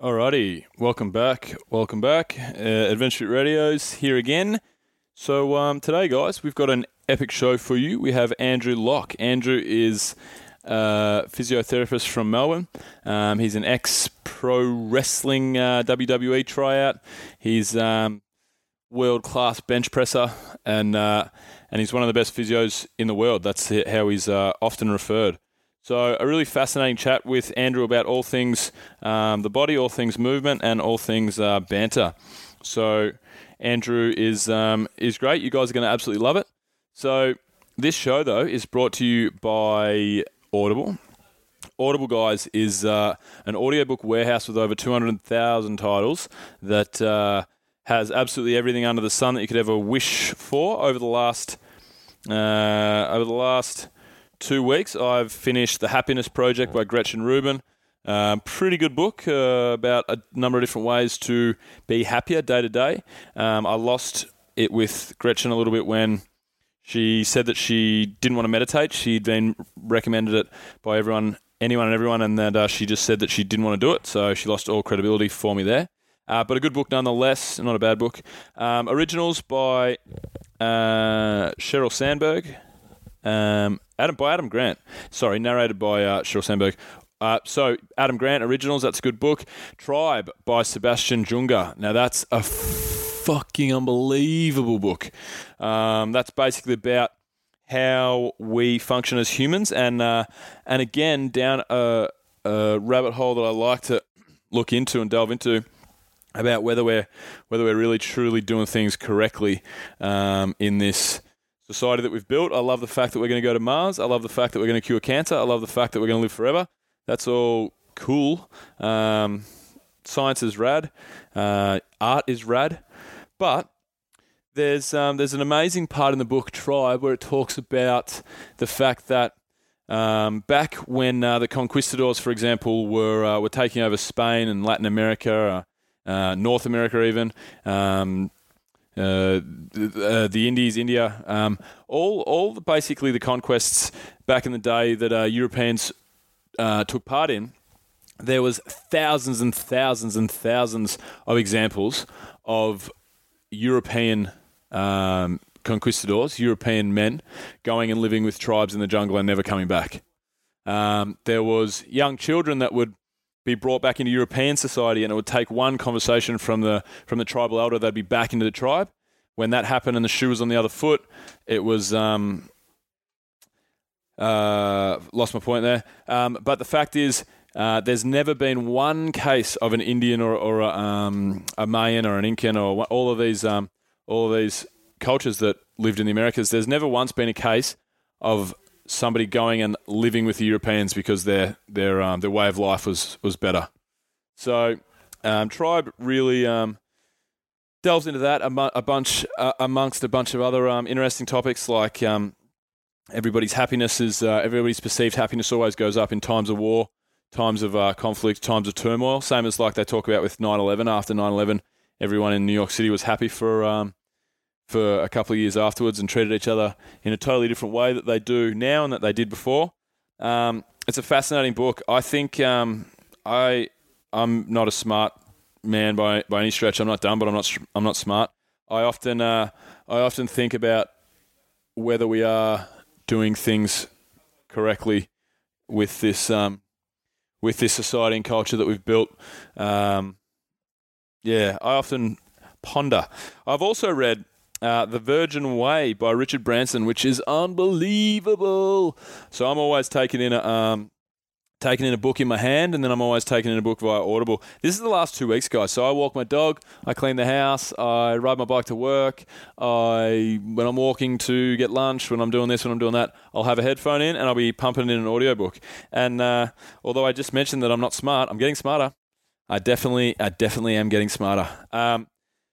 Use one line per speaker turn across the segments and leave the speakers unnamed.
Alrighty, welcome back. Welcome back. Uh, Adventure Radio's here again. So um, today, guys, we've got an epic show for you. We have Andrew Lock. Andrew is a physiotherapist from Melbourne. Um, he's an ex-pro wrestling uh, WWE tryout. He's um, world-class bench presser, and uh, and he's one of the best physios in the world. That's how he's uh, often referred. So, a really fascinating chat with Andrew about all things um, the body, all things movement, and all things uh, banter. So, Andrew is um, is great. You guys are going to absolutely love it. So, this show though is brought to you by Audible. Audible, guys, is uh, an audiobook warehouse with over 200,000 titles that uh, has absolutely everything under the sun that you could ever wish for over the last uh, over the last two weeks, I've finished The Happiness Project by Gretchen Rubin. Uh, pretty good book uh, about a number of different ways to be happier day to day. Um, I lost it with Gretchen a little bit when she said that she didn't want to meditate. She'd been recommended it by everyone, anyone and everyone, and that uh, she just said that she didn't want to do it. So she lost all credibility for me there. Uh, but a good book nonetheless, not a bad book. Um, originals by uh, Sheryl Sandberg. Um, Adam by Adam Grant. Sorry, narrated by uh, Sheryl Sandberg. Uh, so Adam Grant originals. That's a good book. Tribe by Sebastian Junger. Now that's a fucking unbelievable book. Um, that's basically about how we function as humans, and uh, and again down a, a rabbit hole that I like to look into and delve into about whether we're whether we're really truly doing things correctly um, in this society that we've built. I love the fact that we're going to go to Mars. I love the fact that we're going to cure cancer. I love the fact that we're going to live forever. That's all cool. Um, science is rad. Uh, art is rad. But there's um, there's an amazing part in the book Tribe where it talks about the fact that um, back when uh, the conquistadors, for example, were uh, were taking over Spain and Latin America, uh, uh North America, even um, uh, the, the, Indies, India, um, all all the, basically the conquests back in the day that uh, Europeans uh, took part in. There was thousands and thousands and thousands of examples of European um, conquistadors, European men, going and living with tribes in the jungle and never coming back. Um, there was young children that would be brought back into European society, and it would take one conversation from the from the tribal elder. They'd be back into the tribe. When that happened, and the shoe was on the other foot, it was. Um, uh, lost my point there. Um, but the fact is, uh, there's never been one case of an Indian or, or a, um, a, Mayan or an Incan or all of these um, all of these cultures that lived in the Americas. There's never once been a case of somebody going and living with the Europeans because their their um, their way of life was was better. So um, tribe really um, delves into that a, a bunch uh, amongst a bunch of other um, interesting topics like um, everybody's happiness is uh, everybody's perceived happiness always goes up in times of war, times of uh, conflict, times of turmoil. Same as like they talk about with 9/11. After 9/11, everyone in New York City was happy for um, for a couple of years afterwards and treated each other in a totally different way that they do now and that they did before. Um, it's a fascinating book. I think um, I I'm not a smart man by by any stretch. I'm not dumb, but I'm not I'm not smart. I often uh, I often think about whether we are doing things correctly with this um, with this society and culture that we've built. Um, yeah, I often ponder. I've also read uh, The Virgin Way by Richard Branson, which is unbelievable. So I'm always taking in a um, taking in a book in my hand, and then I'm always taking in a book via Audible. This is the last two weeks, guys. So I walk my dog, I clean the house, I ride my bike to work. I when I'm walking to get lunch, when I'm doing this, when I'm doing that, I'll have a headphone in and I'll be pumping in an audiobook. And uh, although I just mentioned that I'm not smart, I'm getting smarter. I definitely, I definitely am getting smarter. Um,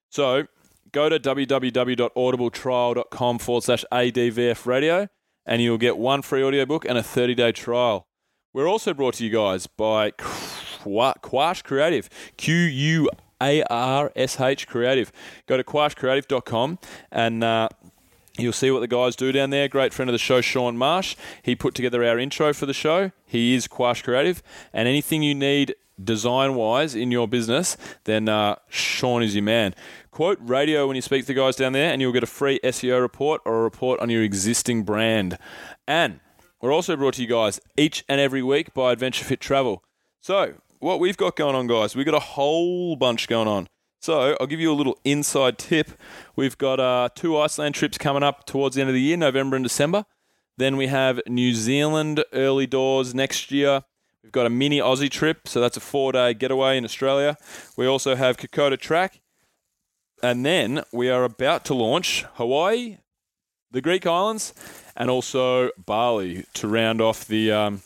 so go to www.audibletrial.com forward slash ADVF radio and you'll get one free audiobook and a 30 day trial. We're also brought to you guys by Quarsh Creative, Q U A R S H Creative. Go to quarshcreative.com and uh, You'll see what the guys do down there. Great friend of the show, Sean Marsh. He put together our intro for the show. He is Quarsh Creative. And anything you need design wise in your business, then uh, Sean is your man. Quote radio when you speak to the guys down there, and you'll get a free SEO report or a report on your existing brand. And we're also brought to you guys each and every week by Adventure Fit Travel. So, what we've got going on, guys, we've got a whole bunch going on. So, I'll give you a little inside tip. We've got uh, two Iceland trips coming up towards the end of the year, November and December. Then we have New Zealand early doors next year. We've got a mini Aussie trip, so that's a four day getaway in Australia. We also have Kokoda Track. And then we are about to launch Hawaii, the Greek islands, and also Bali to round off the um,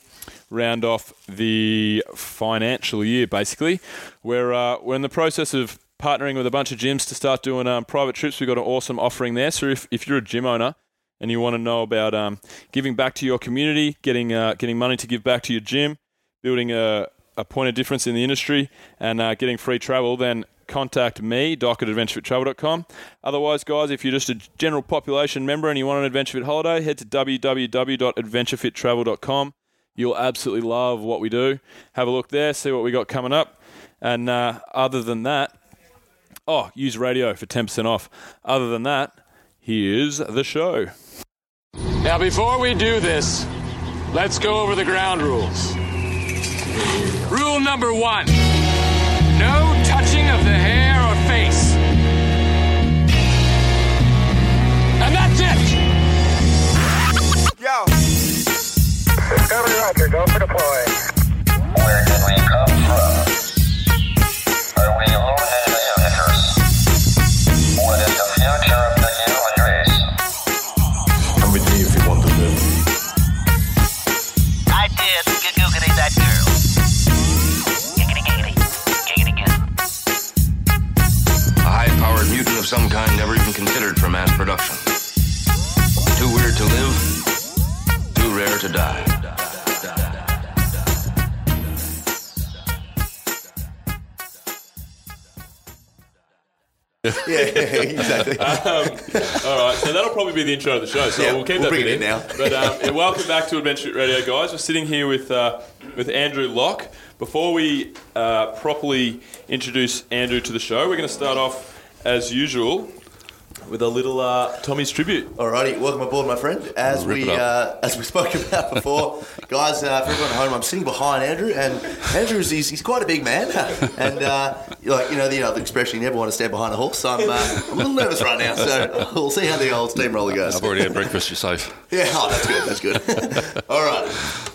round off the financial year. Basically, we're uh, we're in the process of partnering with a bunch of gyms to start doing um, private trips. We've got an awesome offering there. So if, if you're a gym owner and you want to know about um, giving back to your community, getting uh, getting money to give back to your gym, building a, a point of difference in the industry, and uh, getting free travel, then contact me, doc at adventurefittravel.com. Otherwise, guys, if you're just a general population member and you want an Adventure Fit holiday, head to www.adventurefittravel.com. You'll absolutely love what we do. Have a look there, see what we got coming up. And uh, other than that, oh, use radio for 10% off. Other than that, here's the show.
Now, before we do this, let's go over the ground rules. Rule number one no of the hair or face. And that's it!
Yo,
Discovery Roger, go for deploy.
Where did we come from? Are we losing
some kind never even considered for mass production. Too weird to live, too rare to die.
yeah, exactly.
All right, so that'll probably be the intro of the show. So
Yeah,
we'll keep
we'll
that
bring it in now.
But um, yeah, welcome back to Adventure Radio, guys. We're sitting here with uh, with Andrew Lock. Before we uh, properly introduce Andrew to the show, we're going to start off as usual with a little uh, Tommy's tribute.
Alrighty, welcome aboard, my friend. As
Rip
we
it
uh, as we spoke about before, guys, uh, for everyone at home, I'm sitting behind Andrew, and Andrew's he's, he's quite a big man, and uh, like you know the, you know, the expression, you never want to stand behind a horse. So I'm, uh, I'm a little nervous right now, so we'll see how the old steamroller goes.
I've already had breakfast, you're safe.
Yeah, oh, that's good, that's good. All right.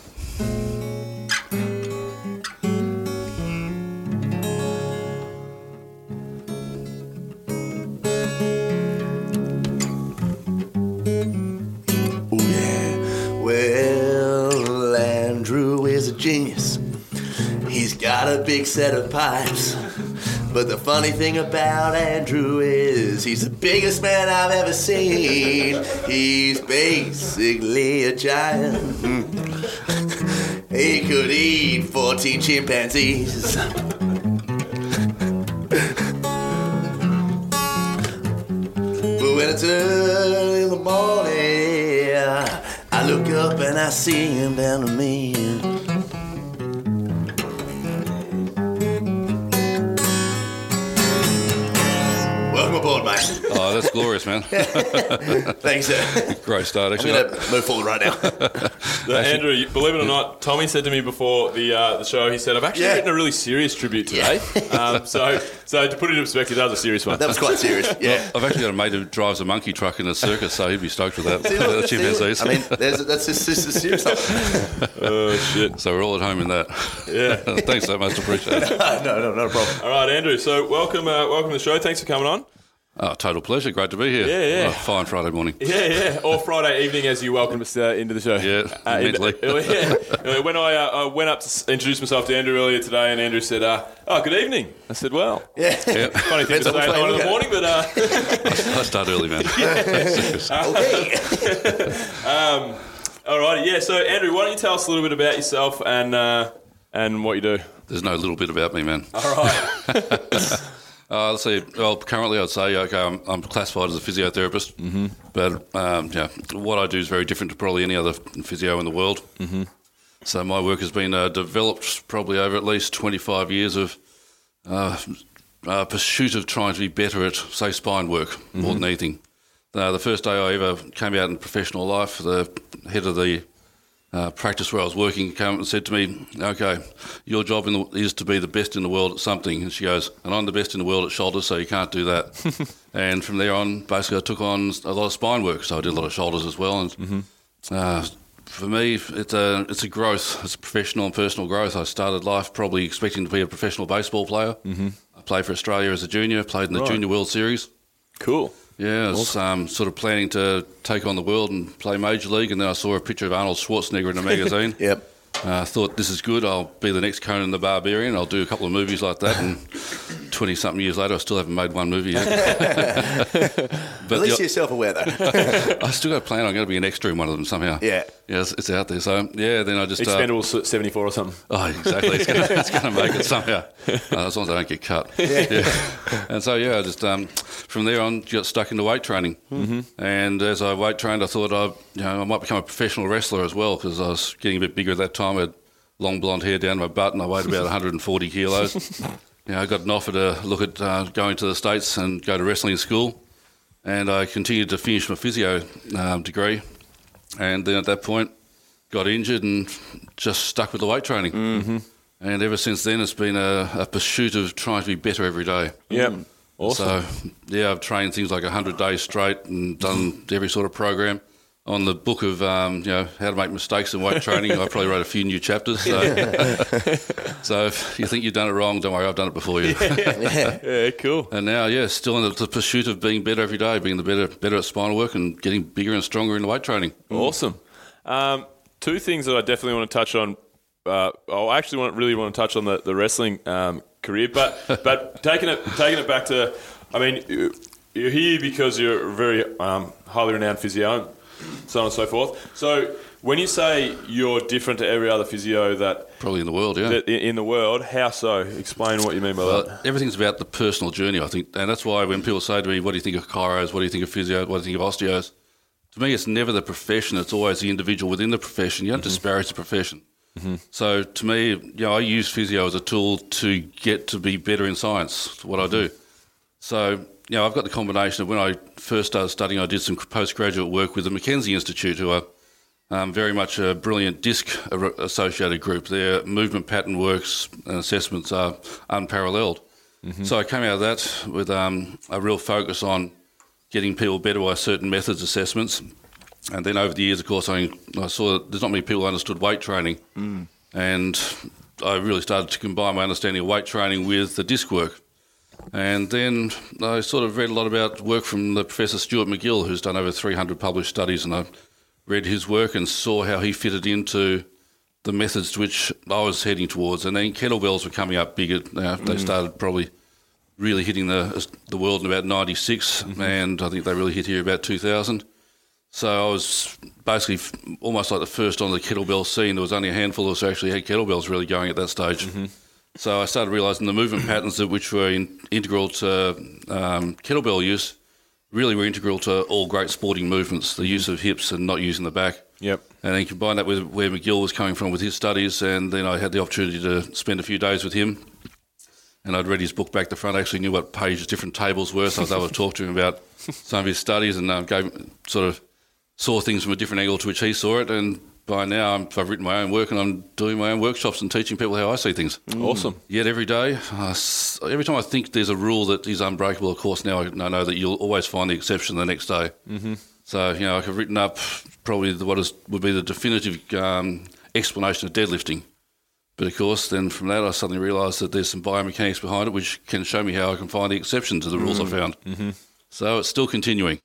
Big set of pipes. But the funny thing about Andrew is he's the biggest man I've ever seen. He's basically a giant. he could eat 14 chimpanzees. But when it's early in the morning, I look up and I see him down to me.
That's glorious, man.
Thanks, sir.
Great start,
I'm
actually.
going to move forward right now.
The, Andrew, believe it or not, Tommy said to me before the uh, the show, he said, "I've actually
Yeah.
written a really serious tribute today." um, so, so to put it in perspective, that was a serious one.
That was quite serious. Yeah.
I've actually got a mate who drives a monkey truck in a circus, so he'd be stoked with that.
See, look,
the
see,
chimpanzees.
I mean, there's, that's just, this is serious stuff.
oh shit!
so we're all at home in that.
Yeah.
Thanks so much, appreciate it.
no, no, not a problem.
All right, Andrew. So welcome, uh, welcome to the show. Thanks for coming on.
Oh, total pleasure. Great to be here.
Yeah, yeah.
Oh, fine Friday morning.
Yeah, yeah. Or Friday evening as you welcome us uh, into the show.
Yeah,
Uh, in-
mentally.
yeah. Uh, When I, uh, I went up to introduce myself to Andrew earlier today, and Andrew said, uh, "Oh, good evening." I said, "Well,
Yeah.
Yeah.
funny thing
Depends
to
on
say
which
at nine in the morning, but uh,
I start early, man.
Okay.
all right, yeah. So, Andrew, why don't you tell us a little bit about yourself and uh, and what you do?
There's no little bit about me, man.
All right.
Uh, let's see. Well, currently, I'd say okay, I'm, I'm classified as a physiotherapist, mm-hmm. but um, yeah, what I do is very different to probably any other physio in the world. Mm-hmm.
So my work has been uh, developed probably over at least 25 years of uh, uh, pursuit of trying to be better at, say, spine work more than anything. Uh, the first day I ever came out in professional life, the head of the uh, practice where I was working came up and said to me, "Okay, your job in the, is to be the best in the world at something." And she goes, "And I'm the best in the world at shoulders, so you can't do that." and from there on, basically, I took on a lot of spine work, so I did a lot of shoulders as well. And uh, for me, it's a it's a growth. It's a professional and personal growth. I started life probably expecting to be a professional baseball player. Mm-hmm. I played for Australia as a junior. Played in the
Right.
Junior World Series.
Cool.
Yeah, I was um, sort of planning to take on the world and play Major League, and then I saw a picture of Arnold Schwarzenegger in a magazine.
Yep.
I uh, thought this is good. I'll be the next Conan the Barbarian. I'll do a couple of movies like that, and twenty something years later, I still haven't made one movie yet.
At
but
least
the-
you're self-aware though.
I still got a plan. I'm going to be an extra in one of them somehow.
Yeah.
yeah, it's, it's out there. So yeah, then I just uh,
Expendable s- 74 or something.
Oh, exactly. It's going to, it's going to make it somehow, uh, as long as I don't get cut. Yeah. And so, yeah, I just um, from there on got stuck into weight training. Mm-hmm. And as I weight trained, I thought I, you know, I might become a professional wrestler as well because I was getting a bit bigger at that time. I had long blonde hair down my butt, and I weighed about 140 kilos. You know, I got an offer to look at uh, going to the states and go to wrestling school, and I continued to finish my physio um, degree. And then at that point, got injured and just stuck with the weight training. Mm-hmm. And ever since then, it's been a, a pursuit of trying to be better every day.
Yep. Awesome.
So, yeah, I've trained things like 100 days straight and done every sort of program. On the book of um, you know how to make mistakes in weight training, I probably wrote a few new chapters. So, so if you think you've done it wrong, don't worry, I've done it before you.
yeah, cool.
and now, yeah, still in the, the pursuit of being better every day, being the better better at spinal work and getting bigger and stronger in the weight training.
Awesome. Um, two things that I definitely want to touch on. Uh, I actually want really want to touch on the, the wrestling um, career, but but taking it taking it back to, I mean, you- you're here because you're a very um, highly renowned physio, so on and so forth. So when you say you're different to every other physio that,
Probably in the world, yeah.
that in the world, how so? Explain what you mean by that.
Everything's about the personal journey, I think, and that's why when people say to me, "What do you think of chiros? What do you think of physio? What do you think of osteos?" To me, it's never the profession; it's always the individual within the profession. You don't mm-hmm. disparage the profession. Mm-hmm. So, to me, you know, I use physio as a tool to get to be better in science. What I do. Mm-hmm. So, you know, I've got the combination of when I first started studying, I did some postgraduate work with the McKenzie Institute, who are um, very much a brilliant disc associated group. Their movement pattern works and assessments are unparalleled. So I came out of that with um, a real focus on getting people better by certain methods assessments. And then over the years, of course, I, I saw that there's not many people who understood weight training. And I really started to combine my understanding of weight training with the disc work. And then I sort of read a lot about work from the Professor Stuart McGill, who's done over 300 published studies, and I read his work and saw how he fitted into the methods to which I was heading towards. And then kettlebells were coming up bigger. Uh, They mm. started probably really hitting the the world in about '96, mm-hmm. and I think they really hit here about 2000. So I was basically almost like the first on the kettlebell scene. There was only a handful of us who actually had kettlebells really going at that stage. Mm-hmm. So I started realising the movement patterns that which were in, integral to um, kettlebell use really were integral to all great sporting movements. The use of hips and not using the back.
Yep.
And then combine that with where McGill was coming from with his studies, and then I had the opportunity to spend a few days with him. And I'd read his book back to front. I actually knew what pages different tables were, so I was able to talk to him about some of his studies and uh, gave, sort of saw things from a different angle to which he saw it. And by now, I'm, I've written my own work and I'm doing my own workshops and teaching people how I see things.
Awesome.
Yet every day, uh, every time I think there's a rule that is unbreakable, of course, now I I know that you'll always find the exception the next day. Mm-hmm. So, you know, I've written up probably the, what is, would be the definitive um, explanation of deadlifting. But of course, then from that, I suddenly realised that there's some biomechanics behind it which can show me how I can find the exception to the rules I found. Mm-hmm. So it's still continuing.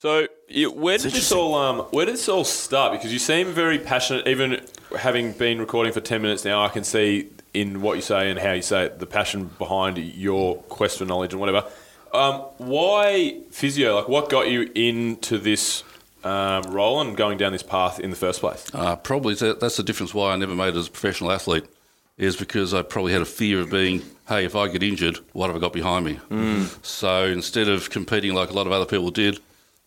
So, where did this all um, where did this all start? Because you seem very passionate. Even having been recording for ten minutes now, I can see in what you say and how you say it, the passion behind your quest for knowledge and whatever. Um, why physio? Like, what got you into this um, role and going down this path in the first place?
Uh, probably that's the difference why I never made it as a professional athlete, is because I probably had a fear of being, hey, if I get injured, what have I got behind me? So instead of competing like a lot of other people did,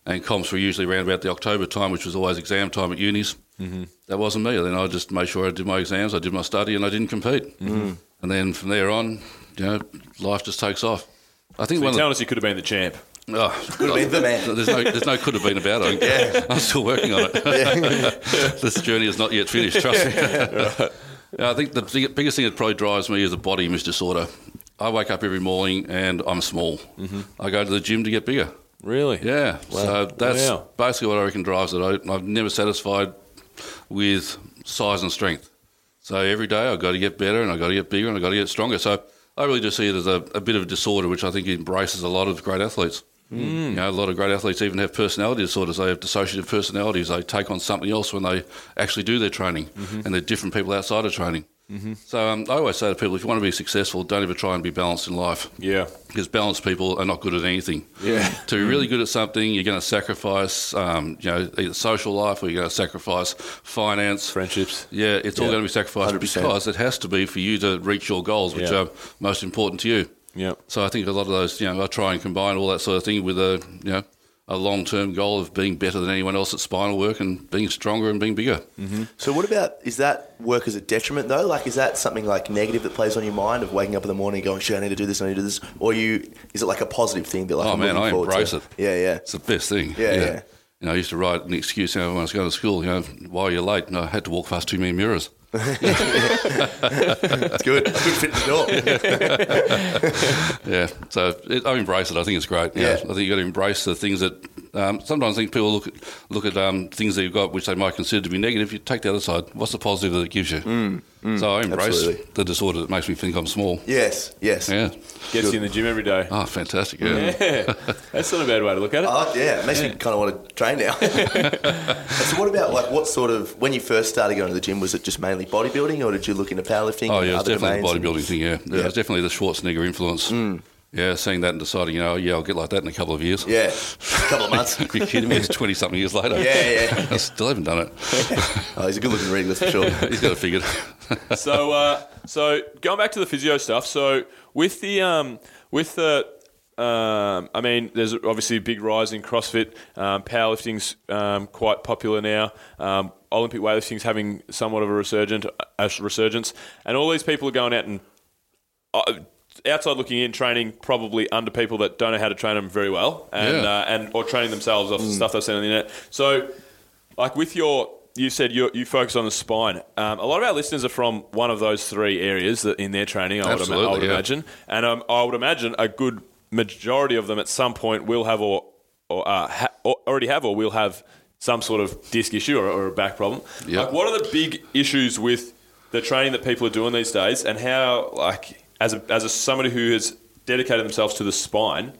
and comps were usually around about the October time, which was always exam time at unis, That wasn't me. Then I just made sure I did my exams, I did my study, and I didn't compete. Mm. And then from there on, you know, life just takes off. I think
So
one
you're
of the,
telling us you could have been the champ.
Oh,
Could have been the man.
There's no, there's no could have been about it.
Yeah.
I'm still working on it. this journey is not yet finished. Trust me. Yeah, I think the biggest thing that probably drives me is a body image disorder. I wake up every morning and I'm small. I go to the gym to get bigger.
Really?
Yeah, Wow. so that's
Wow.
basically what I reckon drives it. I, I'm never satisfied with size and strength. So every day I've got to get better and I've got to get bigger and I've got to get stronger. So I really just see it as a, a bit of a disorder, which I think embraces a lot of great athletes. Hmm. You know, a lot of great athletes even have personality disorders. They have dissociative personalities. They take on something else when they actually do their training, mm-hmm. and they're different people outside of training. So um, I always say to people, if you want to be successful, don't ever try and be balanced in life
Yeah.
because balanced people are not good at anything.
Yeah.
To be really good at something, you're going to sacrifice, um, you know, either social life or you're going to sacrifice finance,
Friendships.
Yeah, it's all going to be sacrificed
100%.
because it has to be for you to reach your goals, which
Yeah.
are most important to you.
Yeah.
So I think a lot of those, you know, I try and combine all that sort of thing with a, you know, a long-term goal of being better than anyone else at spinal work and being stronger and being bigger. Mm-hmm.
So what about is that work as a detriment though? Like is that something like negative that plays on your mind of waking up in the morning and going, shit, I need to do this, I need to do this, or you is it like a positive thing that like
Oh,
I'm
man, I embrace
to?
it.
Yeah, yeah.
It's the best thing.
Yeah, yeah.
You know, I used to write an excuse you know, when I was going to school, you know, why are you late? And I had to walk past too many mirrors.
That's good. I couldn't fit the door.
Yeah, so it, I embrace it. I think it's great.
Yeah.
I think you've got to embrace the things that um, sometimes I think people look at, look at um, things that you've got which they might consider to be negative. You take the other side. What's the positive that it gives you? Mm. so I embrace
absolutely.
the disorder that makes me think I'm small.
yes, yes.
Yeah.
Gets you in the gym every day.
Oh, fantastic. Yeah.
Yeah. That's not a bad way to look at it.
Oh, yeah, it makes me kind of want to train now. so, what about like what sort of when you first started going to the gym? Was it just mainly bodybuilding, or did you look into powerlifting?
Oh, yeah, it's
other
definitely the
domains and-
bodybuilding thing, yeah. yeah.
Yeah.
It's definitely the Schwarzenegger influence. Mm. Yeah, seeing that and deciding, you know, yeah, I'll get like that in a couple of years.
Yeah, a couple of months.
Are you kidding me? It's 20 something years later.
Yeah, yeah.
I still haven't done it.
oh, he's a good-looking reading list for sure.
He's got it figured.
so, uh, so going back to the physio stuff. So with the um, with the um, I mean, there's obviously a big rise in CrossFit. Um, powerlifting's um, quite popular now. Um, Olympic weightlifting's having somewhat of a resurgent, a resurgence, and all these people are going out and uh, outside looking in, training probably under people that don't know how to train them very well, and
Yeah.
uh, and or training themselves off stuff they've seen on the internet. So, like with your, you said you you focus on the spine. Um, a lot of our listeners are from one of those three areas that in their training. I would, I would
yeah.
imagine, and um, I would imagine a good majority of them at some point will have or or, uh, ha- or already have or will have some sort of disc issue or, or a back problem.
Yep.
Like, what are the big issues with the training that people are doing these days, and how, like, as a, as a somebody who has dedicated themselves to the spine,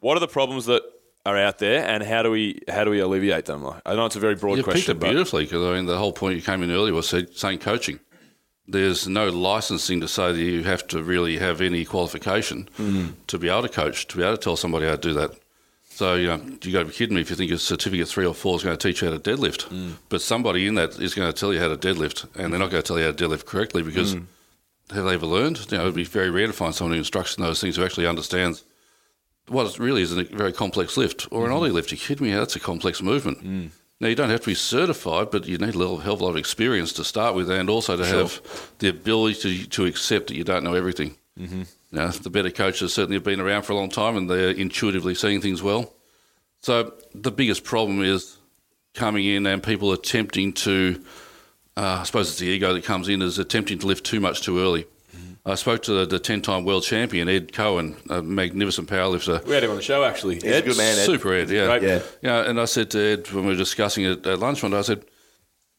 what are the problems that are out there, and how do we how do we alleviate them? I know it's a very broad
You picked
question,
it
but
beautifully because I mean the whole point you came in earlier was saying coaching. There's no licensing to say that you have to really have any qualification
Mm.
to be able to coach, to be able to tell somebody how to do that. So you know you got to be kidding me if you think a certificate three or four is going to teach you how to deadlift,
Mm.
but somebody in that is going to tell you how to deadlift, and they're not going to tell you how to deadlift correctly because
Mm.
Have they ever learned? You know, it'd be very rare to find someone who instructs in those things who actually understands what it really is a very complex lift or an oly lift. You kidding me? That's a complex movement. Now you don't have to be certified, but you need a little hell of a lot of experience to start with, and also to have the ability to, to accept that you don't know everything. Mm-hmm. Now, the better coaches certainly have been around for a long time, and they're intuitively seeing things well. So the biggest problem is coming in and people attempting to, uh, I suppose it's the ego that comes in, is attempting to lift too much too early. I spoke to the, the 10 time world champion, Ed Coan, a magnificent powerlifter.
we had him on the show actually.
He's a good man, Ed.
Super Ed, yeah.
Great.
Yeah.
Yeah, and I said to Ed when we were discussing it at lunch one day, I said,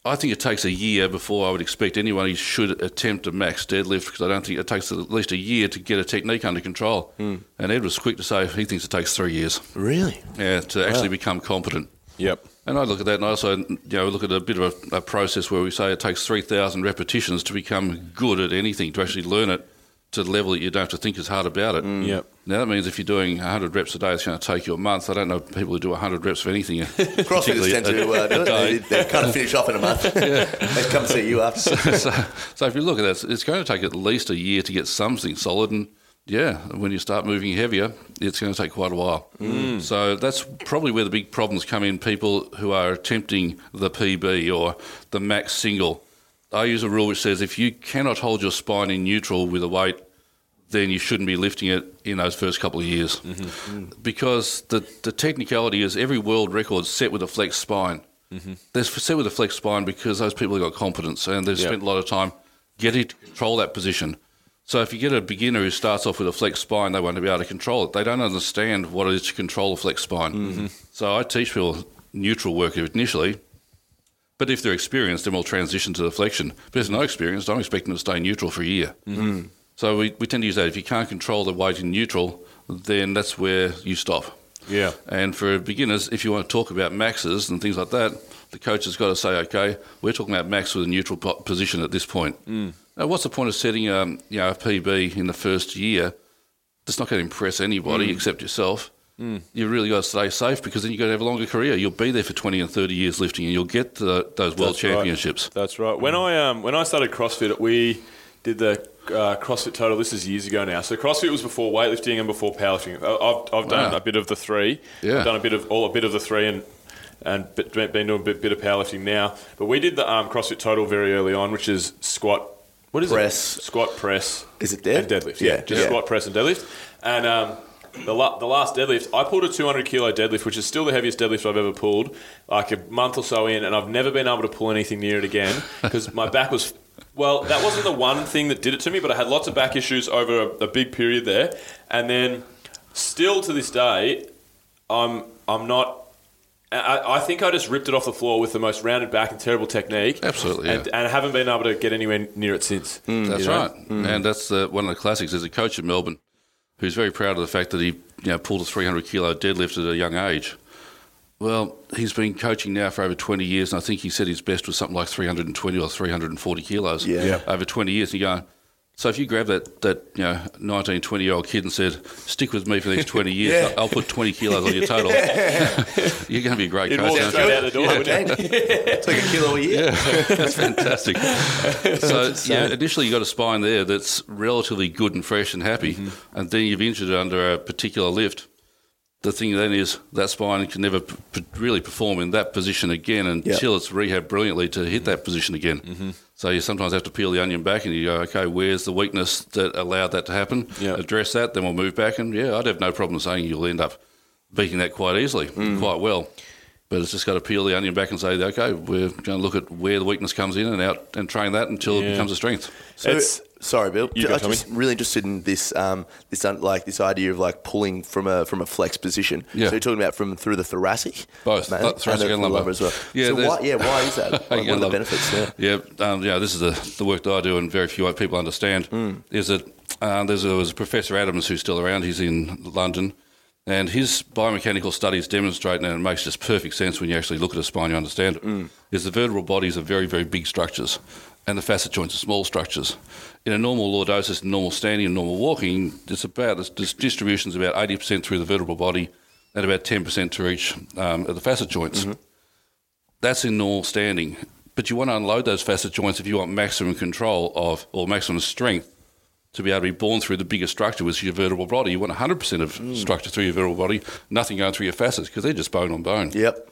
I think it takes a year before I would expect anyone who should attempt a max deadlift because I don't think it takes at least a year to get a technique under control.
Hmm.
And Ed was quick to say he thinks it takes three years,
Really?
yeah, to actually become competent.
Yep.
And I look at that, and I also, you know, look at a bit of a, a process where we say it takes three thousand repetitions to become good at anything, to actually learn it to the level that you don't have to think as hard about it.
Yep.
Now that means if you're doing 100 reps a day, it's going to take you a month. I don't know people who do 100 reps of anything.
CrossFitters tend to uh, do it. They, they kind of finish off in a month. they come see you after.
so, so if you look at that, it's going to take at least a year to get something solid. And yeah, when you start moving heavier, it's going to take quite a while. Mm. So that's probably where the big problems come in. People who are attempting the PB or the max single. I use a rule which says if you cannot hold your spine in neutral with a weight, then you shouldn't be lifting it in those first couple of years. Mm-hmm. Mm. Because the, the technicality is every world record's set with a flex spine. Mm-hmm. They're set with a flex spine because those people have got confidence and they've
Yeah.
spent a lot of time getting to control that position. So if you get a beginner who starts off with a flex spine, they won't be able to control it. They don't understand what it is to control a flex spine. So I teach people neutral work initially, but if they're experienced, then we'll transition to the flexion. But if there's no experience, I'm expecting them to stay neutral for a year. Mm-hmm. So we, we tend to use that. If you can't control the weight in neutral, then that's where you stop.
Yeah.
And for beginners, if you want to talk about maxes and things like that, the coach has got to say, okay, we're talking about max with a neutral position at this point. Mm. Now, what's the point of setting um, you know, a PB in the first year It's not going to impress anybody except yourself? Mm. You really got to stay safe because then you're going to have a longer career. You'll be there for 20 and 30 years lifting and you'll get the, those world
That's right.
championships.
That's right. When I um, when I started CrossFit, we did the uh, CrossFit Total. This is years ago now. So CrossFit was before weightlifting and before powerlifting. I've, I've done
Wow.
a bit of the three.
Yeah.
I've done a bit of all a bit of the three and. And been doing a bit, bit of powerlifting now, but we did the um, CrossFit Total very early on, which is squat. What is
Press.
it? Squat, press.
Is it dead?
And deadlift. Yeah,
Yeah,
just
yeah.
squat, press, and deadlift. And um, the, la- the last deadlift, I pulled a 200 kilo deadlift, which is still the heaviest deadlift I've ever pulled, like a month or so in, and I've never been able to pull anything near it again because my back was. Well, that wasn't the one thing that did it to me, but I had lots of back issues over a, a big period there, and then still to this day, I'm I'm not. I, I think I just ripped it off the floor with the most rounded back and terrible technique.
Absolutely,
and, and I haven't been able to get anywhere near it since.
Mm,
that's know?
right, and that's the, one of the classics. There's a coach in Melbourne who's very proud of the fact that he you know, pulled a 300 kilo deadlift at a young age. Well, he's been coaching now for over 20 years, and I think he said his best was something like 320 or 340 kilos
Yeah. Yeah.
over 20 years. And you go, so if you grab that, that you know 19, 20 year old kid and said, "Stick with me for the next 20 years,
Yeah.
I'll put 20 kilos on your total," you're going to be a great
You'd
coach.
walk straight out the door. wouldn't you?
Take a kilo a year.
That's fantastic. so yeah, initially you've got a spine there that's relatively good and fresh and happy,
Mm-hmm.
and then you've injured it under a particular lift. The thing then is that spine can never p- really perform in that position again until it's rehabbed brilliantly to hit that position again.
Mm-hmm.
So you sometimes have to peel the onion back and you go, okay, where's the weakness that allowed that to happen?
Yeah.
Address that, then we'll move back, and yeah, I'd have no problem saying you'll end up beating that quite easily,
Mm.
quite well. But it's just got to peel the onion back and say, okay, we're going to look at where the weakness comes in and out and train that until
Yeah.
it becomes a strength.
So,
It's-
sorry, Bill.
You
I'm just really interested in this, um, this like this idea of like pulling from a from a flex position.
Yeah.
So you're talking about from through the thoracic,
Both,
man,
th- thoracic
the
and lumbar.
as well.
Yeah,
so why, yeah, why is that?
Yeah,
are the benefits? Yeah.
Yeah, um, yeah. This is the, the work that I do, and very few people understand.
Mm.
Is that uh, there's a, was a Professor Adams who's still around. He's in London, and his biomechanical studies demonstrate, and it makes just perfect sense when you actually look at a spine, you understand it.
Mm.
Is the vertebral bodies are very, very big structures, and the facet joints are small structures. In a normal lordosis, normal standing, and normal walking, it's about this distribution is about eighty percent through the vertebral body, and about ten percent to each um, of the facet joints. That's in normal standing. But you want to unload those facet joints if you want maximum control of or maximum strength to be able to be born through the bigger structure, which is your vertebral body. You want 100% of structure through your vertebral body, nothing going through your facets because they're just bone on bone.
Yep.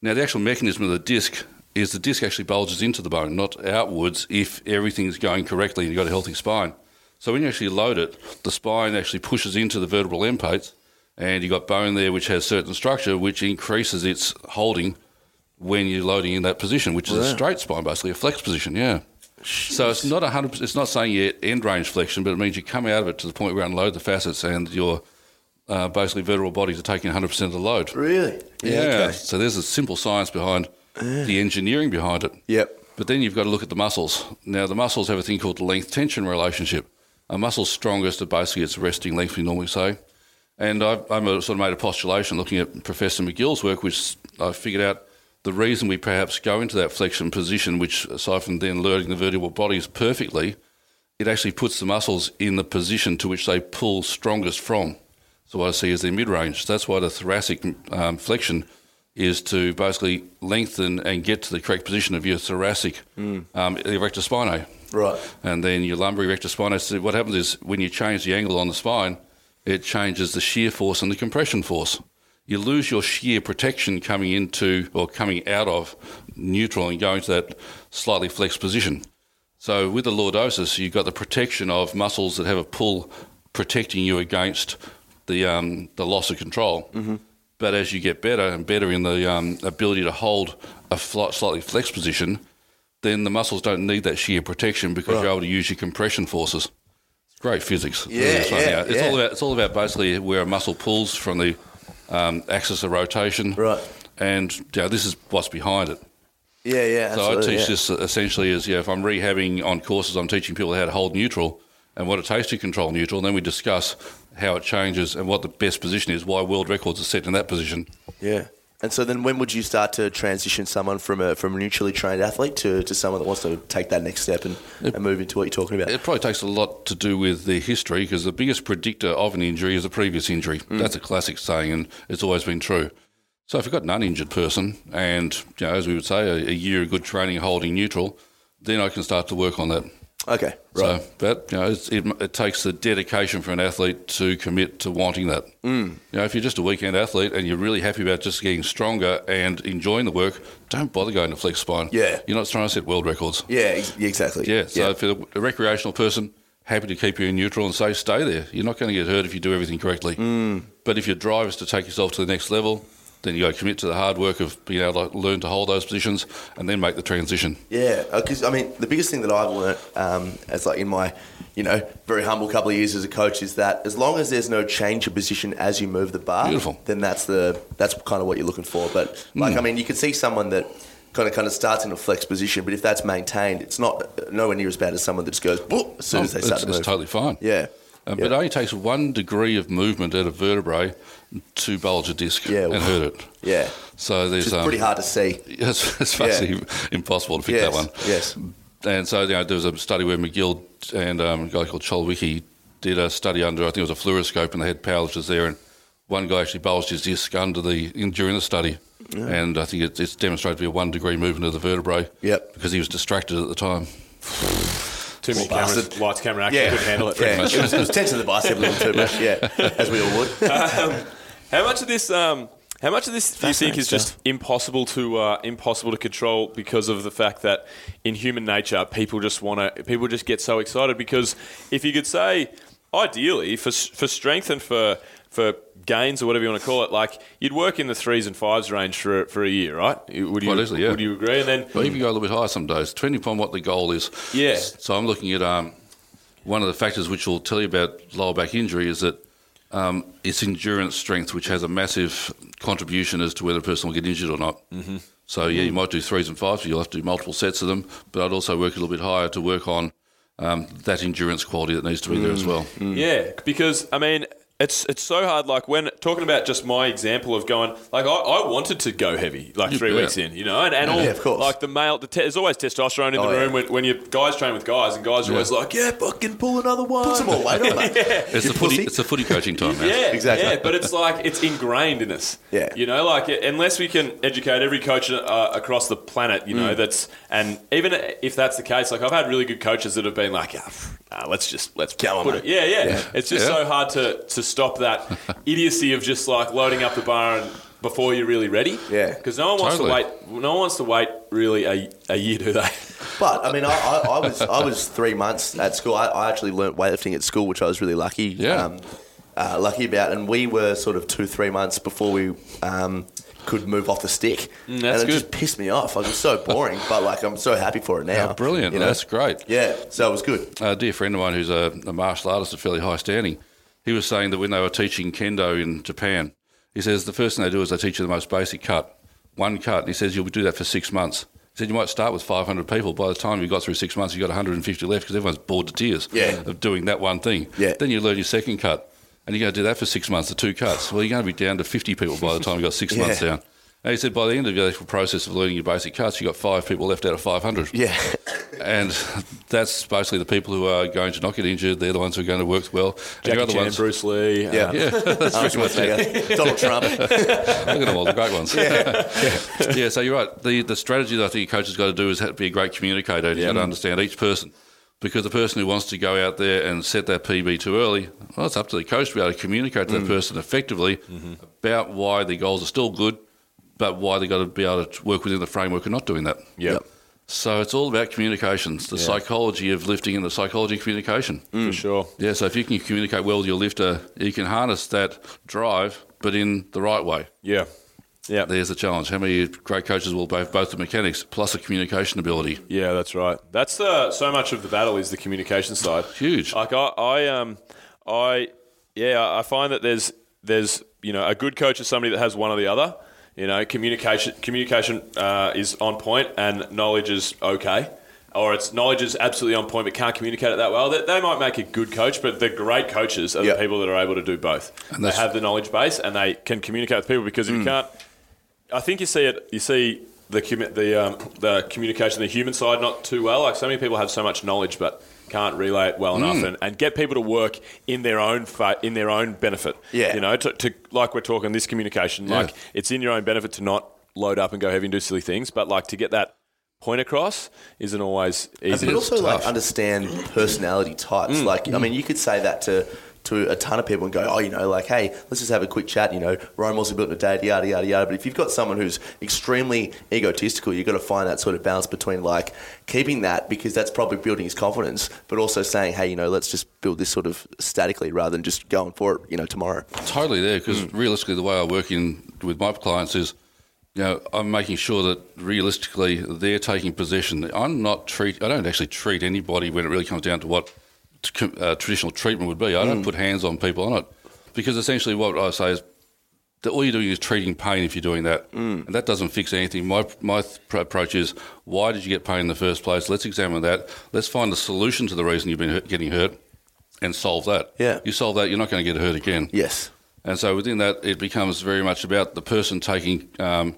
Now, the actual mechanism of the disc is the disc actually bulges into the bone, not outwards, if everything's going correctly and you've got a healthy spine. So when you actually load it, the spine actually pushes into the vertebral end plates, and you've got bone there which has certain structure which increases its holding when you're loading in that position, which is a straight spine, basically a flex position. Yeah. So it's not hundred. It's not saying you end range flexion, but it means you come out of it to the point where you unload the facets and your uh, basically vertebral bodies are taking 100 percent of the load.
Really?
Yeah.
Okay.
So there's a simple science behind the engineering behind it.
Yep.
But then you've got to look at the muscles. Now the muscles have a thing called the length tension relationship. A muscle's strongest at basically its resting length, we normally say. And I've, I've sort of made a postulation looking at Professor McGill's work, which I figured out the reason we perhaps go into that flexion position, which aside from then loading the vertebral bodies perfectly, it actually puts the muscles in the position to which they pull strongest from. So what I see is their mid range. That's why the thoracic um, flexion is to basically lengthen and get to the correct position of your thoracic um, erector spinae.
Right.
And then your lumbar erector spinae. So what happens is when you change the angle on the spine, it changes the shear force and the compression force. You lose your shear protection coming into or coming out of neutral and going to that slightly flexed position. So with the lordosis, you've got the protection of muscles that have a pull protecting you against the um, the loss of control. Mm-hmm. But as you get better and better in the um, ability to hold a slightly flexed position, then the muscles don't need that shear protection because you're able to use your compression forces. It's great physics.
Yeah,
It's fun,
yeah,
It's
yeah.
all about it's all about basically where a muscle pulls from the um, axis of rotation.
Right.
And you know, this is what's behind it.
Yeah, yeah.
So I teach
yeah.
this essentially as yeah, if I'm rehabbing on courses, I'm teaching people how to hold neutral and what it takes to control neutral. And then we discuss how it changes and what the best position is, why world records are set in that position.
Yeah. And so then when would you start to transition someone from a from a neutrally trained athlete to, to someone that wants to take that next step and, and move into what you're talking about?
It probably takes a lot to do with their history because the biggest predictor of an injury is a previous injury. Mm. That's a classic saying, and it's always been true. So if you've got an uninjured person, and you know, as we would say, a, a year of good training holding neutral, then I can start to work on that.
Okay, right.
So, but you know, it's, it, it takes the dedication for an athlete to commit to wanting that. Mm. You know, if you're just a weekend athlete and you're really happy about just getting stronger and enjoying the work, don't bother going to flex spine.
Yeah.
you're not trying to set world records.
yeah, ex- yeah, exactly.
Yeah, so if you're a recreational person, happy to keep you in neutral and say stay there. You're not going to get hurt if you do everything correctly. Mm. But if your drive is to take yourself to the next level, then you got to commit to the hard work of being able to learn to hold those positions and then make the transition.
Yeah, because I mean, the biggest thing that I've learnt um, as like in my, you know, very humble couple of years as a coach is that as long as there's no change of position as you move the bar,
Beautiful.
then that's the that's kind of what you're looking for. But like, I mean, you can see someone that kind of kind of starts in a flex position, but if that's maintained, it's not nowhere near as bad as someone that just goes "Boop," as soon as they
it's,
start to
it's
move.
totally fine.
yeah.
Uh,
Yeah.
But it only takes one degree of movement at a vertebrae to bulge a disc
Yeah,
and hurt it.
Yeah.
So there's
It's
um,
pretty hard to see.
It's, it's basically impossible to pick
Yes,
that one.
yes.
And so you know, there was a study where McGill and um, a guy called Cholewicki did a study under, I think it was a fluoroscope, and they had lifters there, and one guy actually bulged his disc under the in, during the study, and I think it, it's demonstrated to be a one degree movement of the vertebrae.
Yep.
Because he was distracted at the time.
Too many cameras,
bastard.
lights, camera action
Yeah.
couldn't handle it.
Yeah, it was, it was tense in the bicep a little too much. Yeah, as we all would.
How much of this? Um, how much of this do you think is just impossible to uh, impossible to control because of the fact that in human nature people just want to people just get so excited because if you could say ideally for for strength and for for gains or whatever you want to call it like you'd work in the threes and fives range for for a year right would you
Quite easily, yeah.
would you agree and then
But even go a little bit higher some days, depending upon what the goal is.
Yeah.
So I'm looking at um, one of the factors which will tell you about lower back injury is that um, it's endurance strength, which has a massive contribution as to whether a person will get injured or not. Mm-hmm. So yeah, you might do threes and fives, you'll have to do multiple sets of them. But I'd also work a little bit higher to work on um, that endurance quality that needs to be there as well.
Yeah, because I mean, it's it's so hard. Like when talking about just my example of going, like I, I wanted to go heavy, like three
bet.
weeks in, you know, and, and all
Yeah, of course.
like the male, the te- there's always testosterone in
Oh,
the
yeah.
room when, when you guys train with guys, and guys are always like, yeah, fucking pull another one,
Put some more weight on that.
It's
You
the footy,
pussy.
it's the footy coaching time, man.
Yeah,
Exactly.
Yeah, but it's like it's ingrained in us.
Yeah.
you know, like unless we can educate every coach uh, across the planet, you
Mm.
know, that's and even if that's the case, like I've had really good coaches that have been like, yeah, pff, nah, let's just let's
Come on,
put
mate.
it. Yeah, yeah,
Yeah.
It's just
Yeah.
so hard to to stop that idiocy of just like loading up the bar and before you're really ready.
Yeah.
because no one wants
Totally.
to wait. No one wants to wait really a, a year, do they?
But I mean, I, I, I was I was three months at school. I, I actually learnt weightlifting at school, which I was really lucky.
Yeah.
Um, uh, lucky about, and we were sort of two three months before we um, could move off the stick.
Mm, that's
and it
good.
just pissed me off. Like, it was so boring, but like I'm so happy for it now.
Oh, brilliant.
you know?
That's great.
Yeah, so it was good.
a dear friend of mine who's a, a martial artist at fairly high standing, he was saying that when they were teaching kendo in Japan, he says the first thing they do is they teach you the most basic cut, one cut. And he says you'll do that for six months. He said you might start with 500 people. By the time you got through six months, you've got 150 left because everyone's bored to tears
Yeah.
of doing that one thing.
Yeah.
Then you learn your second cut, and you're going to do that for six months, the two cuts. Well, you're going to be down to 50 people by the time you've got six
Yeah.
months down. And he said by the end of the actual process of learning your basic cuts, you've got five people left out of 500.
Yeah.
And that's basically the people who are going to not get injured. They're the ones who are going to work well. And
Jackie
other
Chan,
ones,
Bruce Lee.
Yeah.
uh,
yeah, that's
I was
pretty much
gonna
it.
say, Donald Trump.
Look at them all, the great ones. Yeah, yeah. so you're right. The the strategy that I think a coach has got to do is have to be a great communicator. He's got to understand each person. Because the person who wants to go out there and set that PB too early, well, it's up to the coach to be able to communicate to that person effectively about why the goals are still good, but why they've got to be able to work within the framework of not doing that.
yeah.
So it's all about communications, the psychology of lifting and the psychology of communication.
For sure.
Yeah, so if you can communicate well with your lifter, you can harness that drive, but in the right way.
Yeah. Yeah.
There's the challenge. How many great coaches will both both the mechanics plus the communication ability?
Yeah, that's right. That's the so much of the battle is the communication side.
Huge.
Like I, I um, I, yeah, I find that there's there's you know a good coach is somebody that has one or the other. You know, communication communication uh, is on point and knowledge is okay, or it's knowledge is absolutely on point but can't communicate it that well. They, they might make a good coach, but the great coaches are
Yeah.
the people that are able to do both.
And
they have the knowledge base and they can communicate with people because if you can't I think you see it. You see the the um, the communication, the human side, not too well. Like so many people have so much knowledge, but can't relay it well enough, and, and get people to work in their own fa- in their own benefit.
Yeah.
you know, to, to like we're talking this communication,
Yeah.
like it's in your own benefit to not load up and go heavy and do silly things, but like to get that point across isn't always easy.
but also
tough.
like understand personality types.
Mm.
Like, I mean, you could say that to to a ton of people and go, oh, you know, like, hey, let's just have a quick chat. You know, Rome wasn't built in a day, yada yada yada. But if you've got someone who's extremely egotistical, you've got to find that sort of balance between like keeping that because that's probably building his confidence, but also saying, hey, you know, let's just build this sort of statically rather than just going for it, you know, tomorrow.
Totally there, because
Mm.
realistically, the way I work in with my clients is, you know, I'm making sure that realistically they're taking possession. I'm not treat. I don't actually treat anybody when it really comes down to what uh, traditional treatment would be. I
Mm.
don't put hands on people on it because essentially what I say is that all you're doing is treating pain if you're doing that,
Mm.
and that doesn't fix anything. My my th- approach is why did you get pain in the first place? Let's examine that. Let's find the solution to the reason you've been hurt, getting hurt, and solve that.
Yeah.
you solve that, you're not going to get hurt again.
Yes.
And so within that, it becomes very much about the person taking um,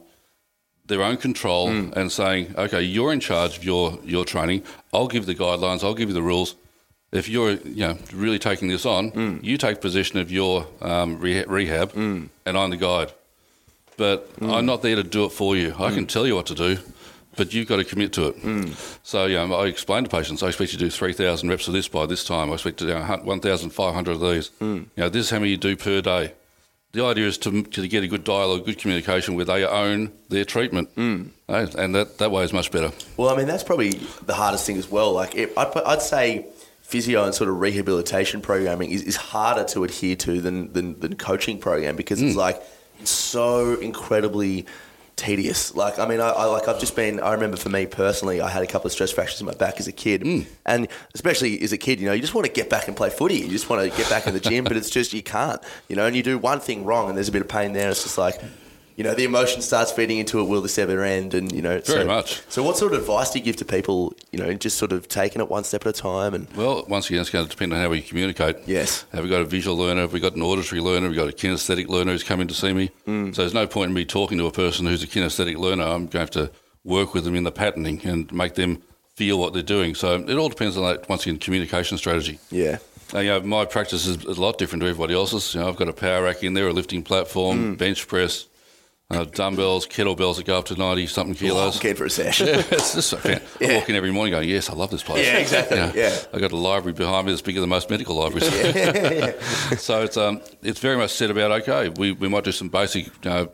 their own control and saying, okay, you're in charge of your, your training. I'll give the guidelines. I'll give you the rules. If you're you know, really taking this on, mm. you take possession of your um, reha- rehab mm. and I'm the guide. But mm. I'm not there to do it for you. I can tell you what to do, but you've got to commit to it. So, you know, I explain to patients, I expect you to do 3,000 reps of this by this time. I expect to do 1,500 of these. You know, this is how many you do per day. The idea is to, to get a good dialogue, good communication where they own their treatment. Mm. Eh, and that, that way is much better.
Well, I mean, that's probably the hardest thing as well. Like, if, I'd, I'd say physio and sort of rehabilitation programming is, is harder to adhere to than, than, than coaching program because it's hmm. like it's so incredibly tedious. Like, I mean, I, I like I've just been. I remember for me personally, I had a couple of stress fractures in my back as a kid, hmm. and especially as a kid, you know, you just want to get back and play footy. You just want to get back in the gym, but it's just you can't, you know. And you do one thing wrong, and there's a bit of pain there. It's just like. You know, the emotion starts feeding into it. Will this ever end? And you know,
Very
so,
much.
So, what sort of advice do you give to people? You know, just sort of taking it one step at a time. And
Well, once again, it's going to depend on how we communicate.
Yes.
Have we got a visual learner? Have we got an auditory learner? Have we got a kinesthetic learner who's coming to see me?
Mm.
So there's no point in me talking to a person who's a kinesthetic learner. I'm going to have to work with them in the patterning and make them feel what they're doing. So it all depends on that, once again, communication strategy.
yeah,
Now, you know, my practice is a lot different to everybody else's. You know, I've got a power rack in there, a lifting platform,
Mm.
bench press, uh, dumbbells, kettlebells that go up to 90 something kilos.
I'm keen for a session.
Yeah, it's just so fan. I walk in every morning going, yes, I love this place.
Yeah, exactly, yeah.
I got a library behind me that's bigger than most medical libraries. so it's um, it's very much said about okay, we, we might do some basic you know,